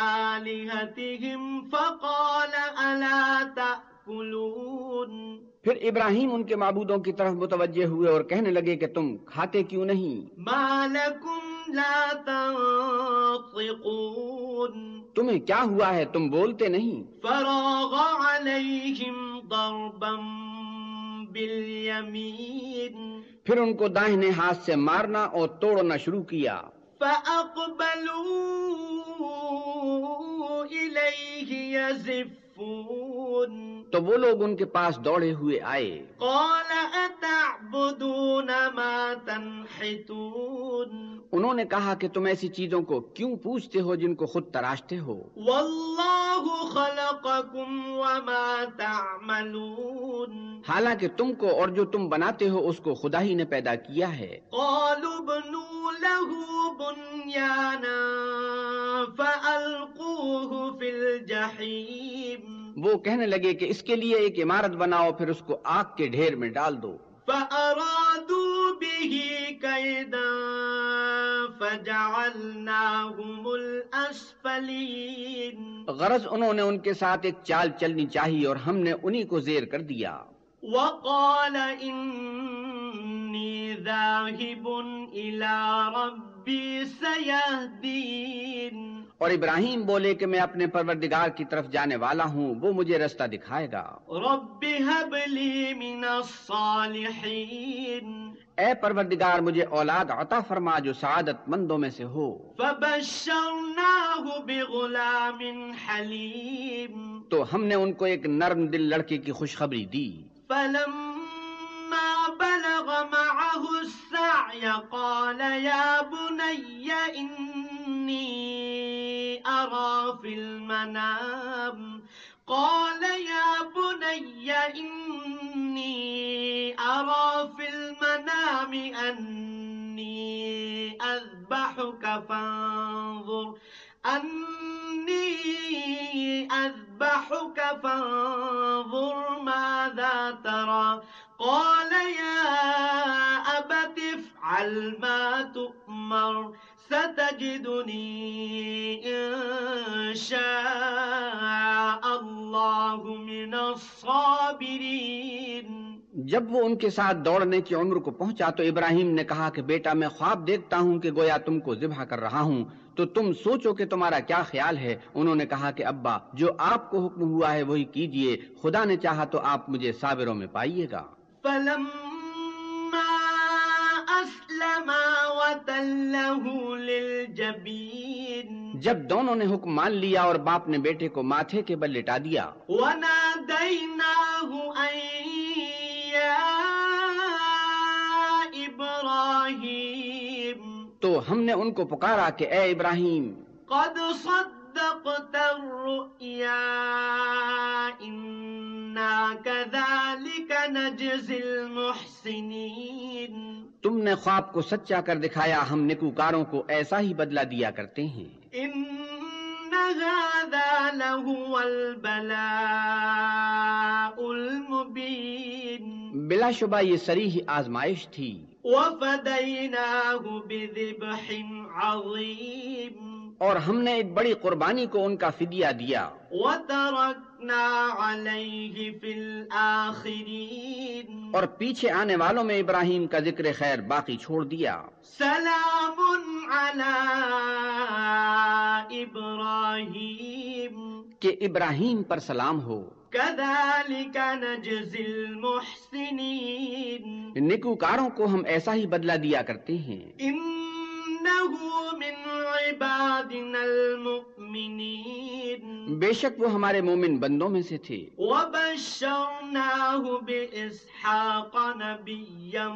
آلهتهم فقال ألا تأكلون پھر ابراہیم ان کے معبودوں کی طرف متوجہ ہوئے اور کہنے لگے کہ تم کھاتے کیوں نہیں؟ ما لكم لا تنطقون۔ تمہیں کیا ہوا ہے؟ تم بولتے نہیں۔ فراغ عليهم ضربا باليمين پھر ان کو داہنے ہاتھ سے مارنا اور توڑنا شروع کیا۔ فأقبلوا إليه تو وہ لوگ ان کے پاس دوڑے ہوئے آئے۔ قال أتعبدون ما تنحتون انہوں نے کہا کہ تم ایسی چیزوں کو کیوں پوچھتے ہو جن کو خود تراشتے ہو؟ والله خلقكم وما تعملون حالانکہ تم کو اور جو تم بناتے ہو اس کو خدا ہی نے پیدا کیا ہے۔ قالوا ابنوا له بنيانا فألقوه في الجحيم وہ کہنے لگے کہ اس کے لیے ایک عمارت بناؤ پھر اس کو آگ کے ڈھیر میں ڈال دو۔ فأرادوا به كيدا فجعلناهم الأسفلين۔ غرض انہوں نے ان کے ساتھ ایک چال چلنی چاہیے اور ہم نے انہی کو زیر کر دیا۔ وقال إني ذاهب إلى ربي سيهدين۔ اور ابراہیم بولے کہ میں اپنے پروردگار کی طرف جانے والا ہوں وہ مجھے رستہ دکھائے گا۔ رب هب لي من الصالحين اے پروردگار مجھے اولاد عطا فرما جو سعادت مندوں میں سے ہو۔ فبشرناه بغلام حليم تو ہم نے ان کو ایک نرم دل لڑکے کی خوشخبری دی۔ فلما بلغ معه السعي. قال يا بني إني أرى في المنام. قال يا بني إني أرى في المنام أني أذبحك فانظر. أني أذبحك فانظر ماذا ترى. قال يا أبت افعل ما تؤمر، ستجدني إن شاء الله من الصابرين. جب وہ ان کے ساتھ دوڑنے کی عمر کو پہنچا تو ابراہیم نے کہا کہ بیٹا، میں خواب دیکھتا ہوں کہ گویا تم کو ذبح کر رہا ہوں۔ تو تم سوچو کہ تمہارا کیا خیال ہے۔ انہوں نے کہا کہ ابا، جو آپ کو حکم ہوا ہے وہی کیجیے۔ خدا نے چاہا تو آپ مجھے صابروں میں پائیے گا۔ فلما أسلما وتله للجبين. جب دونوں نے حکم مان لیا اور باپ نے بیٹے کو ماتھے کے بل لٹا دیا۔ وناديناه أن يا إبراهيم. تو ہم نے ان کو پکارا کہ اے ابراہیم۔ قد صدقت الرؤيا المحسنين تم نے خواب کو سچا کر دکھایا ہم نکوکاروں کو ایسا ہی بدلہ دیا کرتے ہیں۔ إن هذا لهو البلاء المبين. بلا شبہ یہ سریح آزمائش تھی۔ وفديناه بذبح عظيم. اور ہم نے ایک بڑی قربانی کو ان کا فدیہ دیا۔ عليه في الآخرين۔ اور پیچھے آنے والوں میں ابراہیم کا ذکر خیر باقی چھوڑ دیا۔ سلام على إبراهيم۔ کہ ابراہیم پر سلام ہو۔ كذلك نجزي المحسنين۔ نکوکاروں کو ہم ایسا ہی بدلہ دیا کرتے ہیں۔ إنه من عبادنا المؤمنين. بے شک وہ ہمارے مومن بندوں میں سے تھے۔ وبشرناه بإسحاق نبيا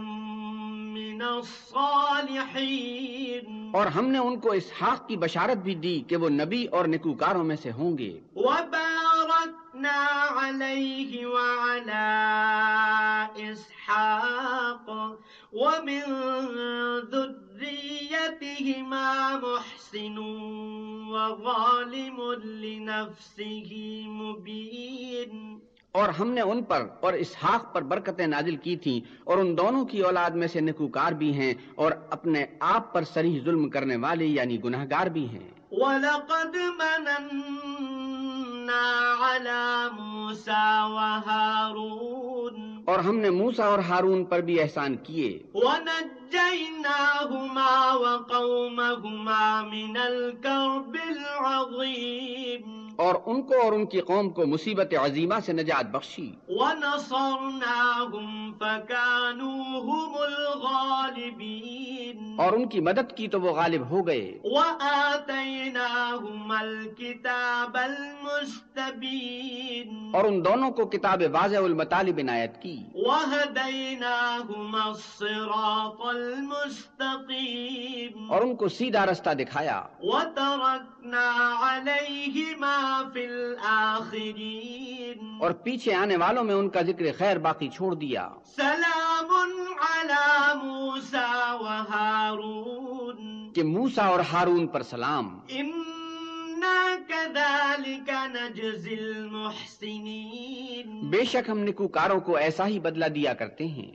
من الصالحين. اور ہم نے ان کو اسحاق کی بشارت بھی دی کہ وہ نبی اور نکوکاروں میں سے ہوں گے۔ وباركنا عليه وعلى إسحاق ومن ذريتهما محسن وظالم لنفسه مبين اور ہم نے ان پر اور اسحاق پر برکتیں نازل کی تھیں اور ان دونوں کی اولاد میں سے نکوکار بھی ہیں اور اپنے آپ پر سریح ظلم کرنے والے یعنی گناہگار بھی ہیں۔ ولقد مننا على موسى وهارون اور ہم نے موسا اور ہارون پر بھی احسان کیے۔ ونجيناهما وقومهما من الكرب العظيم. اور ان کو اور ان کی قوم کو مصیبت عظیمہ سے نجات بخشی۔ ونصرناهم فكانوا هم الغالبين. اور ان کی مدد کی تو وہ غالب ہو گئے۔ وآتيناهما الكتاب المستبين. اور ان دونوں کو کتاب واضح المطالب عنایت کی۔ وهديناهما الصراط المستقيم. اور ان کو سیدھا رستہ دکھایا۔ وتركنا عليهما الآخرين اور پیچھے آنے والوں میں ان کا ذکر خیر باقی چھوڑ دیا۔ سلام على موسى وهارون کہ موسا اور ہارون پر سلام۔ نجزي المحسنين بے شک ہم نکوکاروں کو ایسا ہی بدلہ دیا کرتے ہیں۔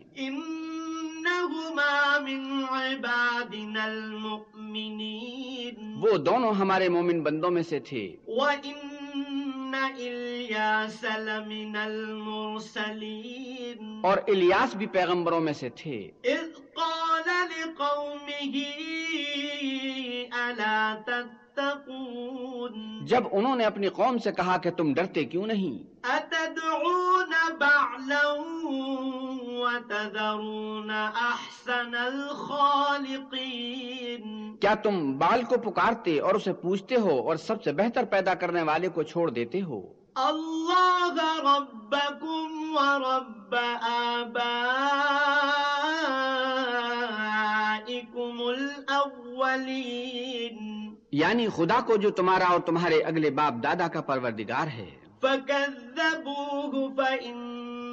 إنهما من عبادنا المؤمنين وہ دونوں ہمارے مومن بندوں میں سے تھے۔ وإن إلياس لمن المرسلين اور الیاس بھی پیغمبروں میں سے تھے۔ إذ قال لقومه ألا تتقون جب انہوں نے اپنی قوم سے کہا کہ تم ڈرتے کیوں نہیں؟ أتدعون بعلا وتذرون أحسن الخالقين. کیا تم بال کو پکارتے اور اسے پوچھتے ہو اور سب سے بہتر پیدا کرنے والے کو چھوڑ دیتے ہو؟ الله ربكم ورب آبائكم الأولين یعنی خدا کو جو تمہارا اور تمہارے اگلے باپ دادا کا پروردگار ہے۔ فكذبوه لمحضرون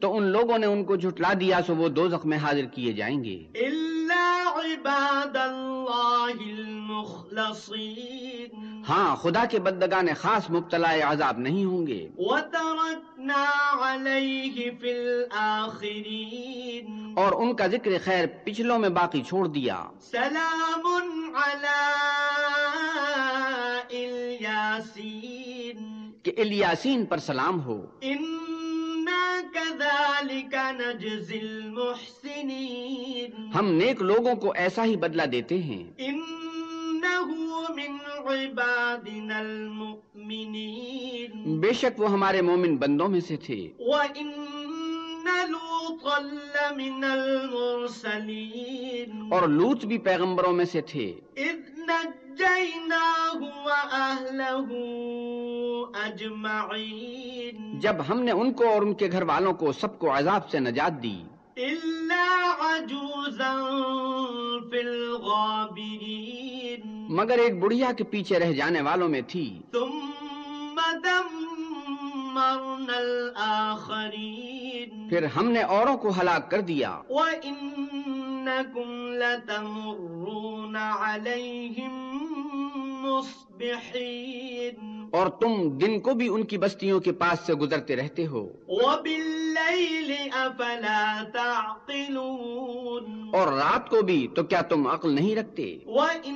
تو ان لوگوں نے ان کو جھٹلا دیا سو وہ دوزخ میں حاضر کیے جائیں گے۔ عباد ہاں خدا کے بندگان خاص مبتلا عذاب نہیں ہوں گے۔ وتركنا عليه في الآخرين اور ان کا ذکر خیر پچھلوں میں باقی چھوڑ دیا۔ سلام على الياسين کہ الیاسین پر سلام ہو۔ ہم نیک لوگوں کو ایسا ہی بدلہ دیتے ہیں۔ من عبادنا بے شک وہ ہمارے مومن بندوں میں سے تھے۔ وإن لمن اور لوت بھی پیغمبروں میں سے تھے۔ جب ہم نے ان کو اور ان کے گھر والوں کو سب کو عذاب سے نجات دی۔ مگر ایک بڑھیا کے پیچھے رہ جانے والوں میں تھی۔ ثم دمرنا الآخرين. پھر ہم نے اوروں کو ہلاک کر دیا۔ وإنكم لتمرون عليهم مصبحين. اور تم دن کو بھی ان کی بستیوں کے پاس سے گزرتے رہتے ہو۔ وبالليل وبالليل أفلا تعقلون. اور رات کو بھی تو کیا تم عقل نہیں رکھتے؟ وإن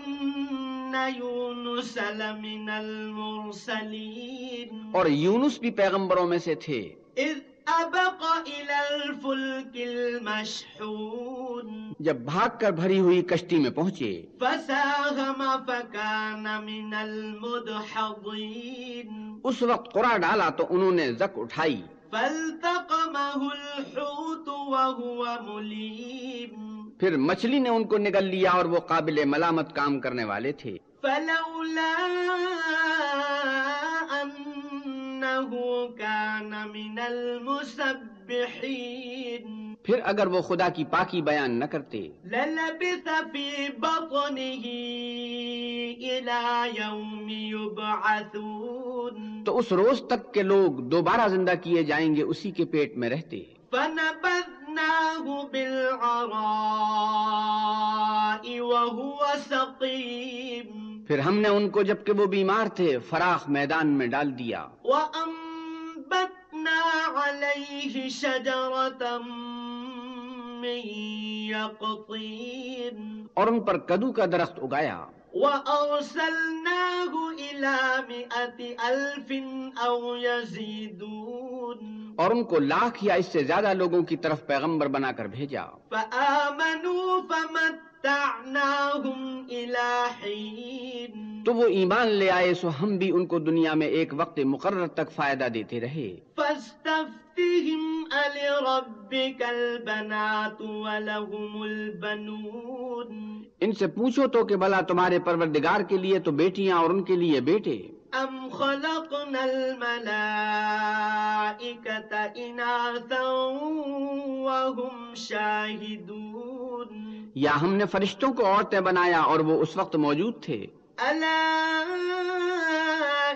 يونس لمن المرسلين. اور یونس بھی پیغمبروں میں سے تھے۔ إذ أبق إلى الفلك المشحون. جب بھاگ کر بھری ہوئی کشتی میں پہنچے۔ فساهم فكان من المدحضين. اس وقت قرا ڈالا تو انہوں نے زک اٹھائی۔ فالتقمه الحوت وهو مليم. پھر مچھلی نے ان کو نگل لیا اور وہ قابل ملامت کام کرنے والے تھے۔ فلولا أنه كان من المسبحين۔ پھر اگر وہ خدا کی پاکی بیان نہ کرتے۔ للبث في بطنه إلى يوم يبعثون۔ تو اس روز تک کے لوگ دوبارہ زندہ کیے جائیں گے اسی کے پیٹ میں رہتے۔ فنبذناه بالعراء وهو سقيم پھر ہم نے ان کو جبکہ وہ بیمار تھے فراخ میدان میں ڈال دیا۔ وأنبتنا عليه شجرة من يقطين اور ان پر کدو کا درخت اگایا۔ وأرسلناه إلى مئة ألف أو يزيدون اور ان کو لاکھ یا اس سے زیادہ لوگوں کی طرف پیغمبر بنا کر بھیجا۔ فآمنوا فمتعناهم حين تو وہ ایمان لے آئے سو ہم بھی ان کو دنیا میں ایک وقت مقرر تک فائدہ دیتے رہے۔ ان سے پوچھو تو کہ بلا تمہارے پروردگار کے لیے تو بیٹیاں اور ان کے لیے بیٹے۔ أم خلقنا الملائكة إناثا وهم شاهدون یا ہم نے فرشتوں کو عورتیں بنایا اور وہ اس وقت موجود تھے؟ ألا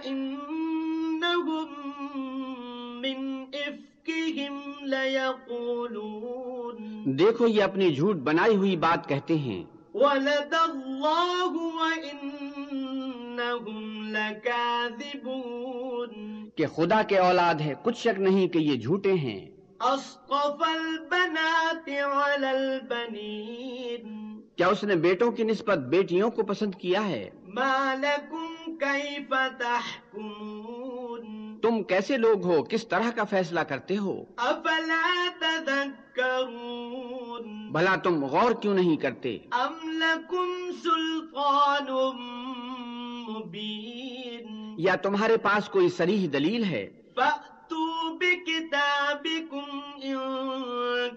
إنهم من إفكهم ليقولون دیکھو یہ اپنی جھوٹ بنائی ہوئی بات کہتے ہیں۔ ولد الله وإنهم لكاذبون کہ خدا کے اولاد ہے کچھ شک نہیں کہ یہ جھوٹے ہیں۔ أصطفى البنات على البنين کیا اس نے بیٹوں کی نسبت بیٹیوں کو پسند کیا ہے؟ ما لكم كيف تحكمون تم کیسے لوگ ہو؟ کس طرح کا فیصلہ کرتے ہو؟ تذكرون بھلا تم غور کیوں نہیں کرتے؟ لكم سلطان مبين یا تمہارے پاس کوئی سریح دلیل ہے؟ فأتوا بكتابكم إن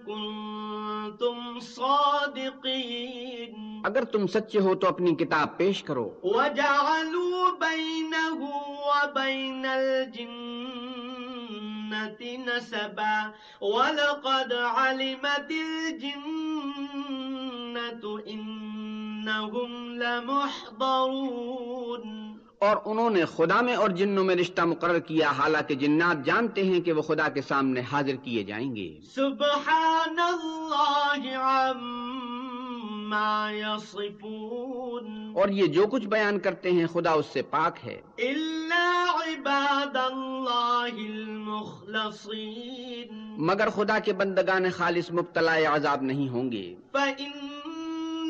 كنتم صادقين اگر تم سچے ہو تو اپنی کتاب پیش کرو۔ وجعلوا بينه وبين الجنة نسبا۔ ولقد علمت الجنة إنهم لمحضرون. اور انہوں نے خدا میں اور جنوں میں رشتہ مقرر کیا حالانکہ جنات جانتے ہیں کہ وہ خدا کے سامنے حاضر کیے جائیں گے۔ سبحان الله عما يصفون اور یہ جو کچھ بیان کرتے ہیں خدا اس سے پاک ہے۔ إلا عباد الله المخلصين مگر خدا کے بندگان خالص مبتلا عذاب نہیں ہوں گے۔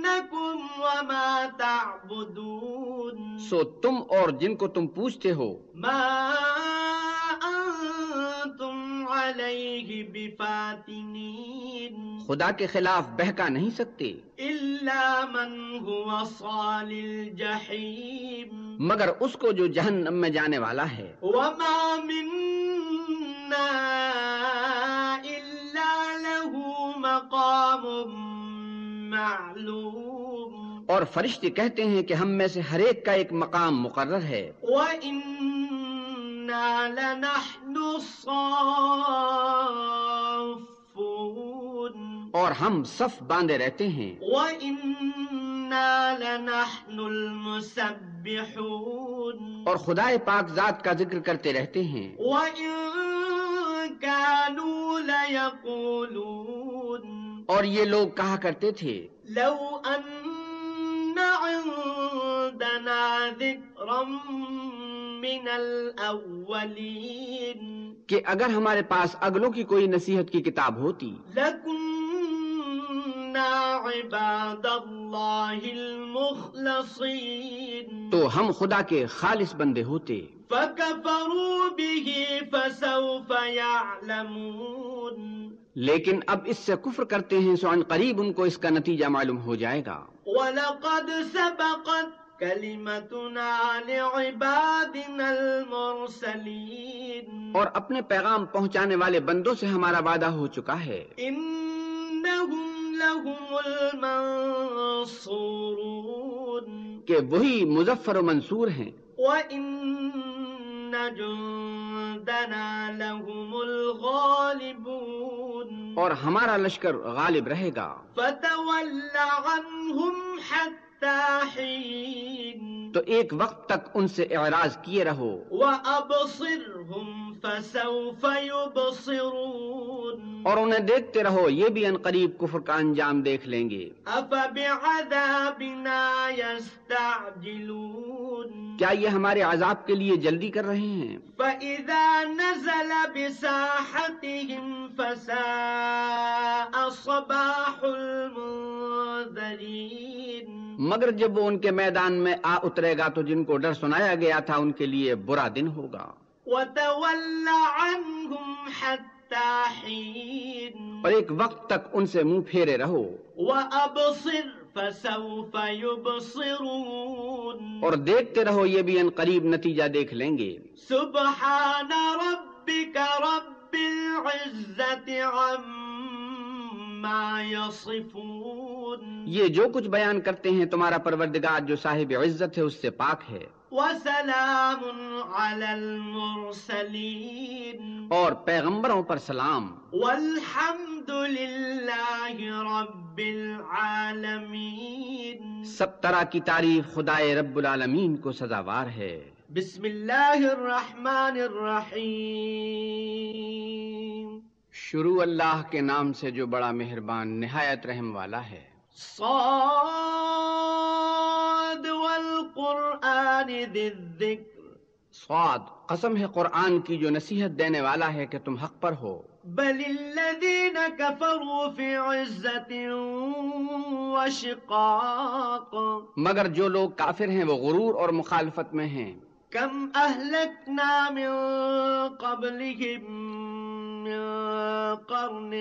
وما تعبدون سو تم اور جن کو تم پوچھتے ہو ما أنتم عليه بفاتنين خدا کے خلاف بہکا نہیں سکتے۔ إلا من هو صال الجحيم مگر اس کو جو جہنم میں جانے والا ہے۔ وما منا إلا له مقام معلوم. اور فرشتے کہتے ہیں کہ ہم میں سے ہر ایک کا ایک مقام مقرر ہے۔ وَإِنَّا لَنَحْنُ الصَّافُّونَ. اور ہم صف باندھے رہتے ہیں۔ وَإِنَّا لَنَحْنُ الْمُسَبِّحُونَ. اور خدائے پاک ذات کا ذکر کرتے رہتے ہیں۔ وَإِن كَانُوا لَيَقُولُونَ. اور یہ لوگ کہا کرتے تھے لو أن عندنا ذكرا من الأولين کہ اگر ہمارے پاس اگلوں کی کوئی نصیحت کی کتاب ہوتی۔ لكنا عباد الله المخلصين تو ہم خدا کے خالص بندے ہوتے۔ فكفروا به فسوف يعلمون لیکن اب اس سے کفر کرتے ہیں سو ان قریب ان کو اس کا نتیجہ معلوم ہو جائے گا۔ ولقد سبقت كلمتنا لعبادنا المرسلين۔ اور اپنے پیغام پہنچانے والے بندوں سے ہمارا وعدہ ہو چکا ہے۔ إنهم لهم المنصورون۔ کہ وہی مظفر و منصور ہیں۔ وإن جندنا لهم الغالبون اور ہمارا لشکر غالب رہے گا۔ فتول عنهم حتى حين تو ایک وقت تک ان سے اعراض کیے رہو۔ وأبصرهم فسوف يبصرون اور انہیں دیکھتے رہو یہ بھی ان قریب کفر کا انجام دیکھ لیں گے۔ کیا یہ ہمارے عذاب کے لیے جلدی کر رہے ہیں؟ فإذا نزل بساحتهم فساء صباح المنذرين۔ مگر جب وہ ان کے میدان میں آ اترے گا تو جن کو ڈر سنایا گیا تھا ان کے لیے برا دن ہوگا۔ وتول عنهم حتى اور ایک وقت تک ان سے منہ پھیرے رہو۔ وأبصر فسوف يبصرون۔ اور دیکھتے رہو یہ بھی ان قریب نتیجہ دیکھ لیں گے۔ سبحان ربك رب العزة عما يصفون. یہ جو کچھ بیان کرتے ہیں تمہارا پروردگار جو صاحب عزت ہے اس سے پاک ہے۔ وسلام على المرسلين اور پیغمبروں پر سلام۔ والحمد لله رب العالمين سب طرح کی تعریف خدائے رب العالمین کو سزاوار ہے۔ بسم الله الرحمن الرحيم شروع اللہ کے نام سے جو بڑا مہربان نہایت رحم والا ہے۔ صاد والقرآن ذي الذكر سواد قسم ہے قرآن کی جو نصیحت دینے والا ہے کہ تم حق پر ہو۔ بل الذين كفروا في عزة وشقاق۔ مگر جو لوگ کافر ہیں وہ غرور اور مخالفت میں ہیں۔ كم أهلكنا من قبلهم من قرن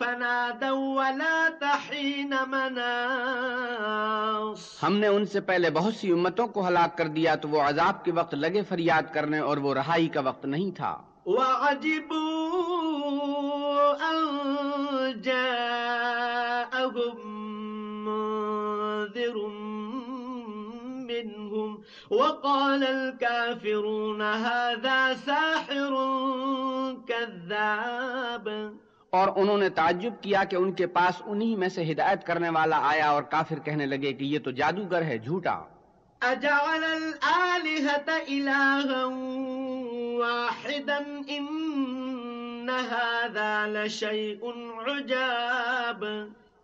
فنادوا ولا تحين مناص. ہم نے ان سے پہلے بہت سی امتوں کو ہلاک کر دیا تو وہ عذاب کے وقت لگے فریاد کرنے اور وہ رہائی کا وقت نہیں تھا۔ وعجبوا أن جاءهم منذر منهم وقال الكافرون هذا ساحر كذاب اور انہوں نے تعجب کیا کہ ان کے پاس انہی میں سے ہدایت کرنے والا آیا اور کافر کہنے لگے کہ یہ تو جادوگر ہے جھوٹا۔ أجعل الآلهة إلها واحدا إن هذا لشيء عجاب۔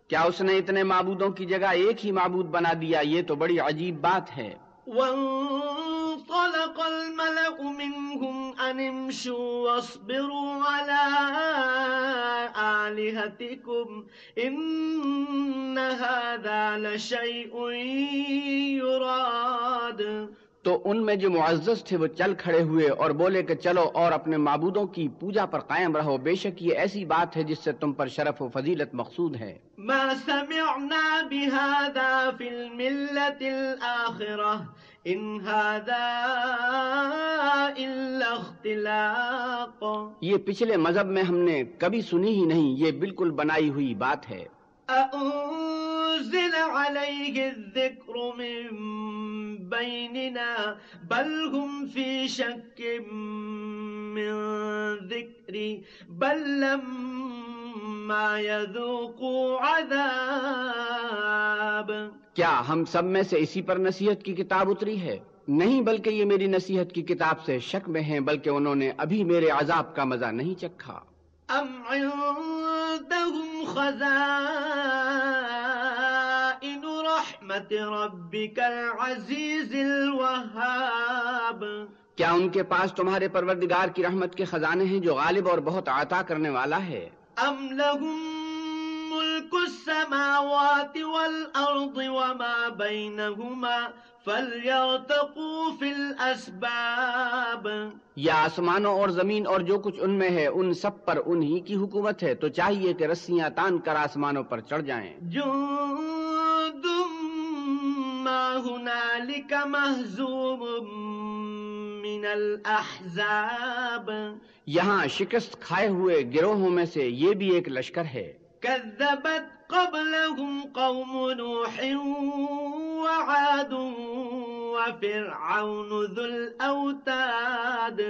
کیا اس نے اتنے معبودوں کی جگہ ایک ہی معبود بنا دیا؟ یہ تو بڑی عجیب بات ہے۔ وانطلق الملأ منهم أن امشوا واصبروا على آلهتكم إن هذا لشيء يراد. تو ان میں جو معزز تھے وہ چل کھڑے ہوئے اور بولے کہ چلو اور اپنے معبودوں کی پوجا پر قائم رہو بے شک یہ ایسی بات ہے جس سے تم پر شرف و فضیلت مقصود ہے۔ ما سمعنا بهذا في الملة الآخرة إن هذا إلا اختلاق. یہ پچھلے مذہب میں ہم نے کبھی سنی ہی نہیں یہ بالکل بنائی ہوئی بات ہے۔ أأنزل عليه الذكر من بيننا؟ بل هم في شك من ذكري. بل لما يذوقوا عذاب۔ کیا ہم سب میں سے اسی پر نصیحت کی کتاب اتری ہے؟ نہیں بلکہ یہ میری نصیحت کی کتاب سے شک میں ہیں بلکہ انہوں نے ابھی میرے عذاب کا مزہ نہیں چکھا۔ أم عندهم خزائن رحمة ربك العزيز الوهاب۔ کیا ان کے پاس تمہارے پروردگار کی رحمت کے خزانے ہیں جو غالب اور بہت عطا کرنے والا ہے؟ أم لهم ملك السماوات والأرض وما بينهما فليرتقوا في الأسباب یا آسمانوں اور زمین اور جو کچھ ان میں ہے ان سب پر انہی کی حکومت ہے۔ تو چاہیے کہ رسیاں تان کر آسمانوں پر چڑھ جائیں۔ جند ما هنالك مهزوم من الأحزاب یہاں شکست کھائے ہوئے گروہوں میں سے یہ بھی ایک لشکر ہے۔ كذبت قبلهم قوم نوح وعاد وفرعون ذو الأوتاد۔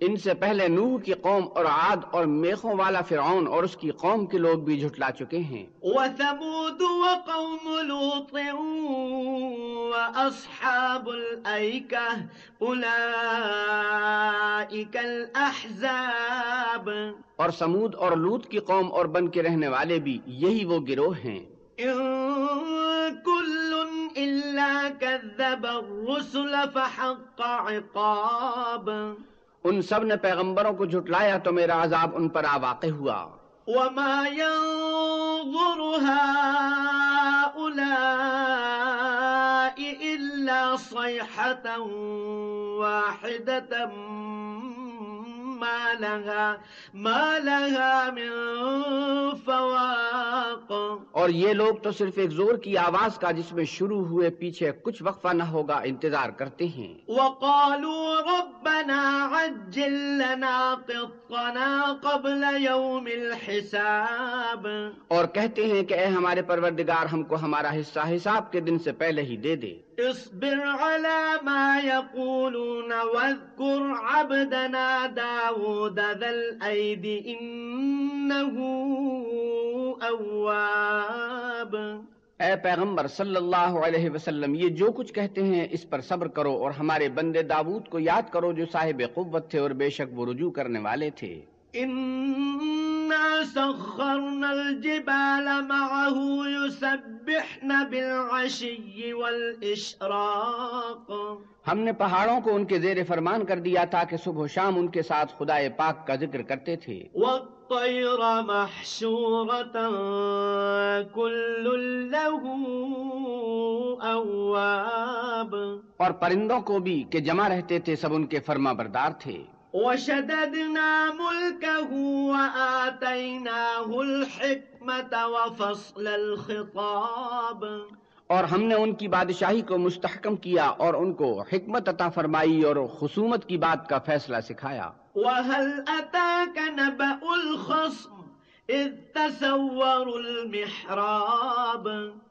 ان سے پہلے نوح کی قوم اور عاد اور میخوں والا فرعون اور اس کی قوم کے لوگ بھی جھٹلا چکے ہیں۔ وثمود وقوم لوط وأصحاب الأيكة أولئك الأحزاب۔ اور سمود اور لوت کی قوم اور بن کے رہنے والے بھی یہی وہ گروہ ہیں۔ كل إلا كذب الرسل فحق عقاب۔ ان سب نے پیغمبروں کو جھٹلایا تو میرا عذاب ان پر آ واقع ہوا۔ وما ينظر هؤلاء إلا صيحة واحدة ما لها ما لها من فواق. اور یہ لوگ تو صرف ایک زور کی آواز کا جس میں شروع ہوئے پیچھے کچھ وقفہ نہ ہوگا انتظار کرتے ہیں۔ وقالوا ربنا عجل لنا قطنا قبل يوم الحساب. اور کہتے ہیں کہ اے ہمارے پروردگار ہم کو ہمارا حصہ حساب کے دن سے پہلے ہی دے دے۔ اصبر على ما يقولون واذكر عبدنا داود ذا الأيد إنه أواب. اے پیغمبر صلی اللہ علیہ وسلم یہ جو کچھ کہتے ہیں اس پر صبر کرو اور ہمارے بندے داود کو یاد کرو جو صاحب قوت تھے اور بے شک وہ رجوع کرنے والے تھے۔ إنا سخرنا الجبال معه يسبحن بالعشي والإشراق ہم نے پہاڑوں کو ان کے زیر فرمان کر دیا تھا کہ صبح و شام ان کے ساتھ خدائے پاک کا ذکر کرتے تھے۔ والطير محشورة كل له أواب اور پرندوں کو بھی کہ جمع رہتے تھے سب ان کے فرما بردار تھے۔ وشددنا ملكه وآتيناه الحكمة وفصل الخطاب. اور ہم نے ان کی بادشاہی کو مستحکم کیا اور ان کو حکمت عطا فرمائی اور خصومت کی بات کا فیصلہ سکھایا۔ وهل أتاك نبأ الخصم إذ تسوروا المحراب؟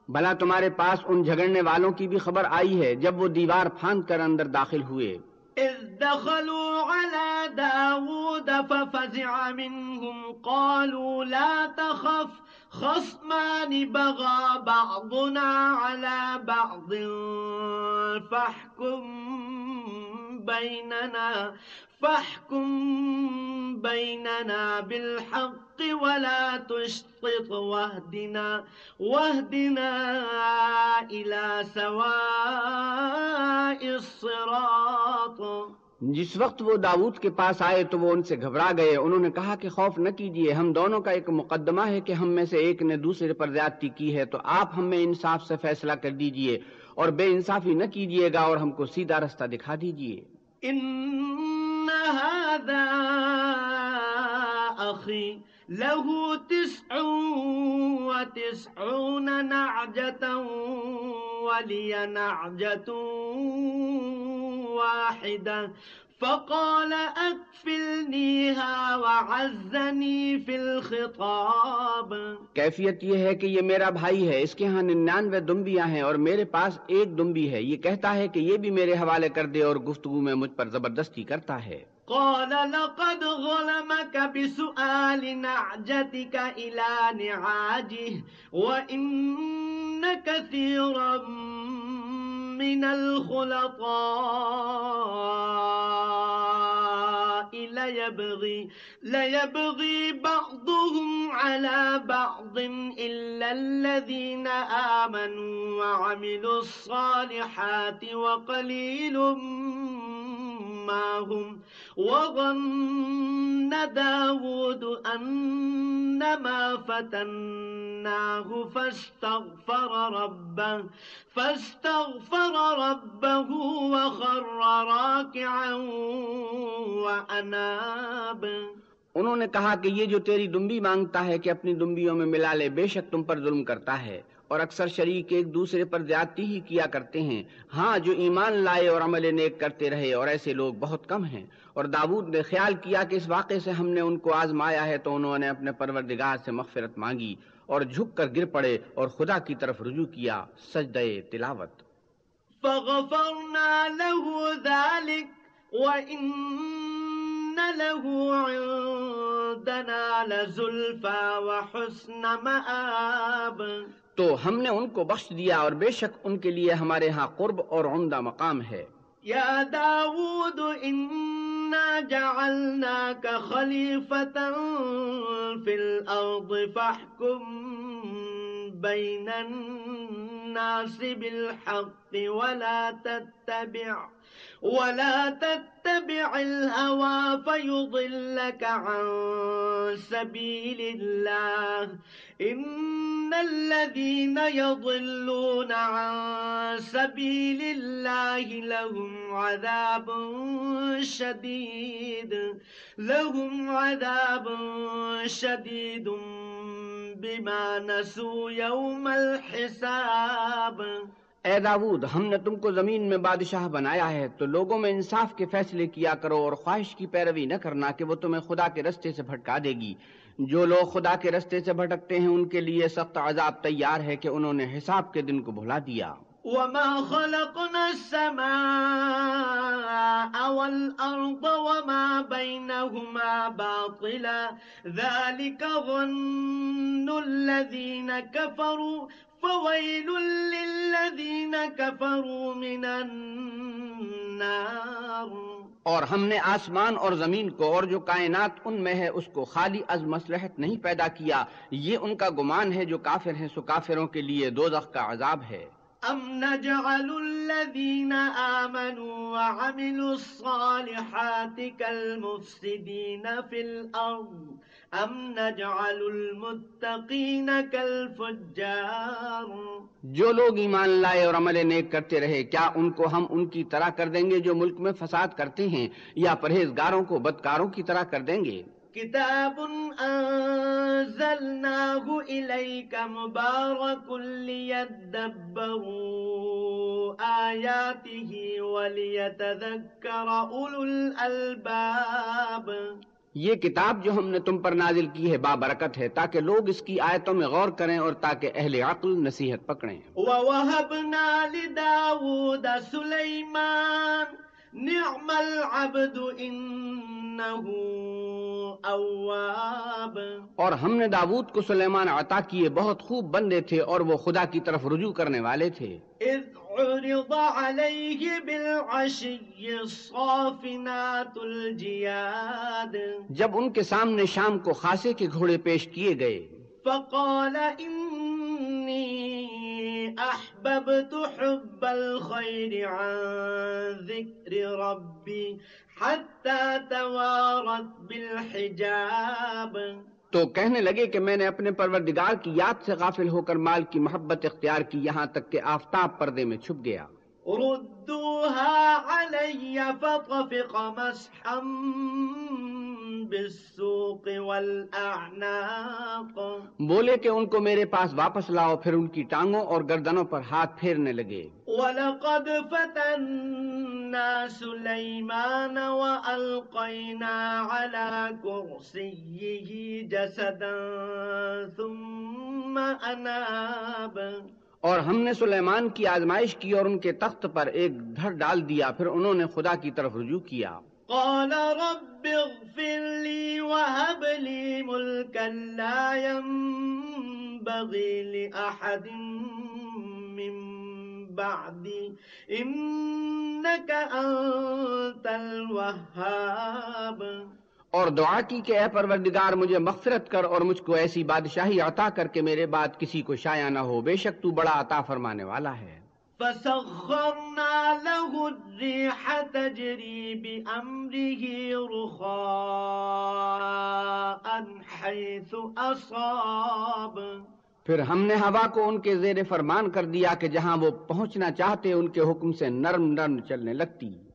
بھلا تمہارے پاس ان جھگڑنے والوں کی بھی خبر آئی ہے جب وہ دیوار پھاند کر اندر داخل ہوئے۔ إذ دخلوا على داود ففزع منهم قالوا لا تخف خصمان بغى بعضنا على بعض فاحكم بيننا. فاحكم بيننا بالحق ولا تشطط واهدنا واهدنا إلى سواء الصراط. جس وقت وہ داود کے پاس آئے تو وہ ان سے گھبرا گئے انہوں نے کہا کہ خوف نہ کیجیے ہم دونوں کا ایک مقدمہ ہے کہ ہم میں سے ایک نے دوسرے پر زیادتی کی ہے تو آپ ہم میں انصاف سے فیصلہ کر دیجیے اور بے انصافی نہ کیجیے گا اور ہم کو سیدھا رستہ دکھا دیجیے۔ إن هذا أخي له تسع وتسعون نعجة ولي نعجة واحدة فقال أكفلنيها وعزني في الخطاب. کیفیت یہ ہے کہ یہ میرا بھائی ہے اس کے ہاں ننانوے دمبیاں ہیں اور میرے پاس ایک دمبی ہے۔ یہ کہتا ہے کہ یہ بھی میرے حوالے کر دے اور گفتگو میں مجھ پر زبردستی کرتا ہے۔ قال لقد ظلمك بسؤال نعجتك إلى نعاجه وإن كثيرا من الخلطاء ليبغي, ليبغي بعضهم على بعض إلا الذين آمنوا وعملوا الصالحات وقليل معهم وظن داود أنما فتناه فاستغفر ربه فاستغفر ربه وخر راكعا وأناب انہوں نے کہا کہ یہ جو تیری دمبی مانگتا ہے کہ اپنی دمبیوں میں ملا لے، بے شک تم پر ظلم کرتا ہے۔ اور اکثر شریک ایک دوسرے پر زیادتی ہی کیا کرتے ہیں۔ ہاں جو ایمان لائے اور عمل نیک کرتے رہے، اور ایسے لوگ بہت کم ہیں۔ اور داود نے خیال کیا کہ اس واقعے سے ہم نے ان کو آزمایا ہے تو انہوں نے اپنے پروردگار سے مغفرت مانگی اور جھک کر گر پڑے اور خدا کی طرف رجوع کیا سجدہ تلاوت۔ فغفرنا له ذلك وإن له عندنا لزلفى وحسن مآب۔ تو ہم نے ان کو بخش دیا اور بے شک ان کے لیے ہمارے ہاں قرب اور عمدہ مقام ہے۔ یا داود إنا جعلناك خلیفتا فی الارض فاحكم بين الناس بالحق ولا تتبع ولا تتبع الهوى فيضلك عن سبيل الله. إن الذين يضلون عن سبيل الله لهم عذاب شديد لهم عذاب شديد بما نسو یوم الحساب۔ اے داود، ہم نے تم کو زمین میں بادشاہ بنایا ہے تو لوگوں میں انصاف کے فیصلے کیا کرو اور خواہش کی پیروی نہ کرنا کہ وہ تمہیں خدا کے رستے سے بھٹکا دے گی۔ جو لوگ خدا کے رستے سے بھٹکتے ہیں، ان کے لیے سخت عذاب تیار ہے کہ انہوں نے حساب کے دن کو بھلا دیا۔ وما خلقنا السماء والأرض وما بينهما باطلا ذلك ظن الذين كفروا فويل للذين كفروا من النار اور ہم نے آسمان اور زمین کو اور جو کائنات ان میں ہے اس کو خالی از مسلحت نہیں پیدا کیا، یہ ان کا گمان ہے جو کافر ہیں، سو کافروں کے لیے دوزخ کا عذاب ہے۔ أم نجعل الذين آمنوا وعملوا الصالحات كالمفسدين في الأرض أم نجعل المتقين كالفجار جو لوگ ایمان لائے اور عمل نیک کرتے رہے، کیا ان کو ہم ان کی طرح کر دیں گے جو ملک میں فساد کرتے ہیں یا پرہیزگاروں کو بدکاروں کی طرح کر دیں گے؟ كتاب أنزلناه إليك مبارك ليدبروا آياته وليتذكر أولو الألباب۔ یہ کتاب جو ہم نے تم پر نازل کی ہے بابرکت ہے تاکہ لوگ اس کی آیتوں میں غور کریں اور تاکہ اہل عقل نصیحت پکڑیں۔ ووهبنا لداود سليمان نعم العبد إنه اور ہم نے داود کو سلیمان عطا کیے بہت خوب بندے تھے اور وہ خدا کی طرف رجوع کرنے والے تھے۔ عرض الصافنات جب ان کے سامنے شام کو خاصے کے گھوڑے پیش کیے گئے۔ فقال إني أحببت حب الخير عن ذكر ربي حتى توارت بالحجاب. تو کہنے لگے کہ میں نے اپنے پروردگار کی یاد سے غافل ہو کر مال کی محبت اختیار کی یہاں تک کہ آفتاب پردے میں چھپ گیا۔ ردوها علي فطفق مسحا بالسوق والأعناق. بولے کہ ان کو میرے پاس واپس لاؤ پھر ان کی ٹانگوں اور گردنوں پر ہاتھ پھیرنے لگے۔ ولقد فتنا سليمان وألقينا على كرسيه جسدا ثم أناب. اور ہم نے سلیمان کی آزمائش کی اور ان کے تخت پر ایک دھر ڈال دیا پھر انہوں نے خدا کی طرف رجوع کیا۔ قال رب اغفر لي وهب لي ملكا لا ينبغي لأحد من بعدي. إنك أنت الوهاب. اور دعا کی کہ اے پروردگار، مجھے مغفرت کر اور مجھ کو ایسی بادشاہی عطا کر کے میرے بعد کسی کو شایع نہ ہو، بے شک تو بڑا عطا فرمانے والا ہے۔ فسخرنا له الريح تجري بأمره رخاء حيث أصاب. پھر ہم نے ہوا کو ان کے زیر فرمان کر دیا کہ جہاں وہ پہنچنا چاہتے، ان کے حکم سے نرم نرم چلنے لگتی۔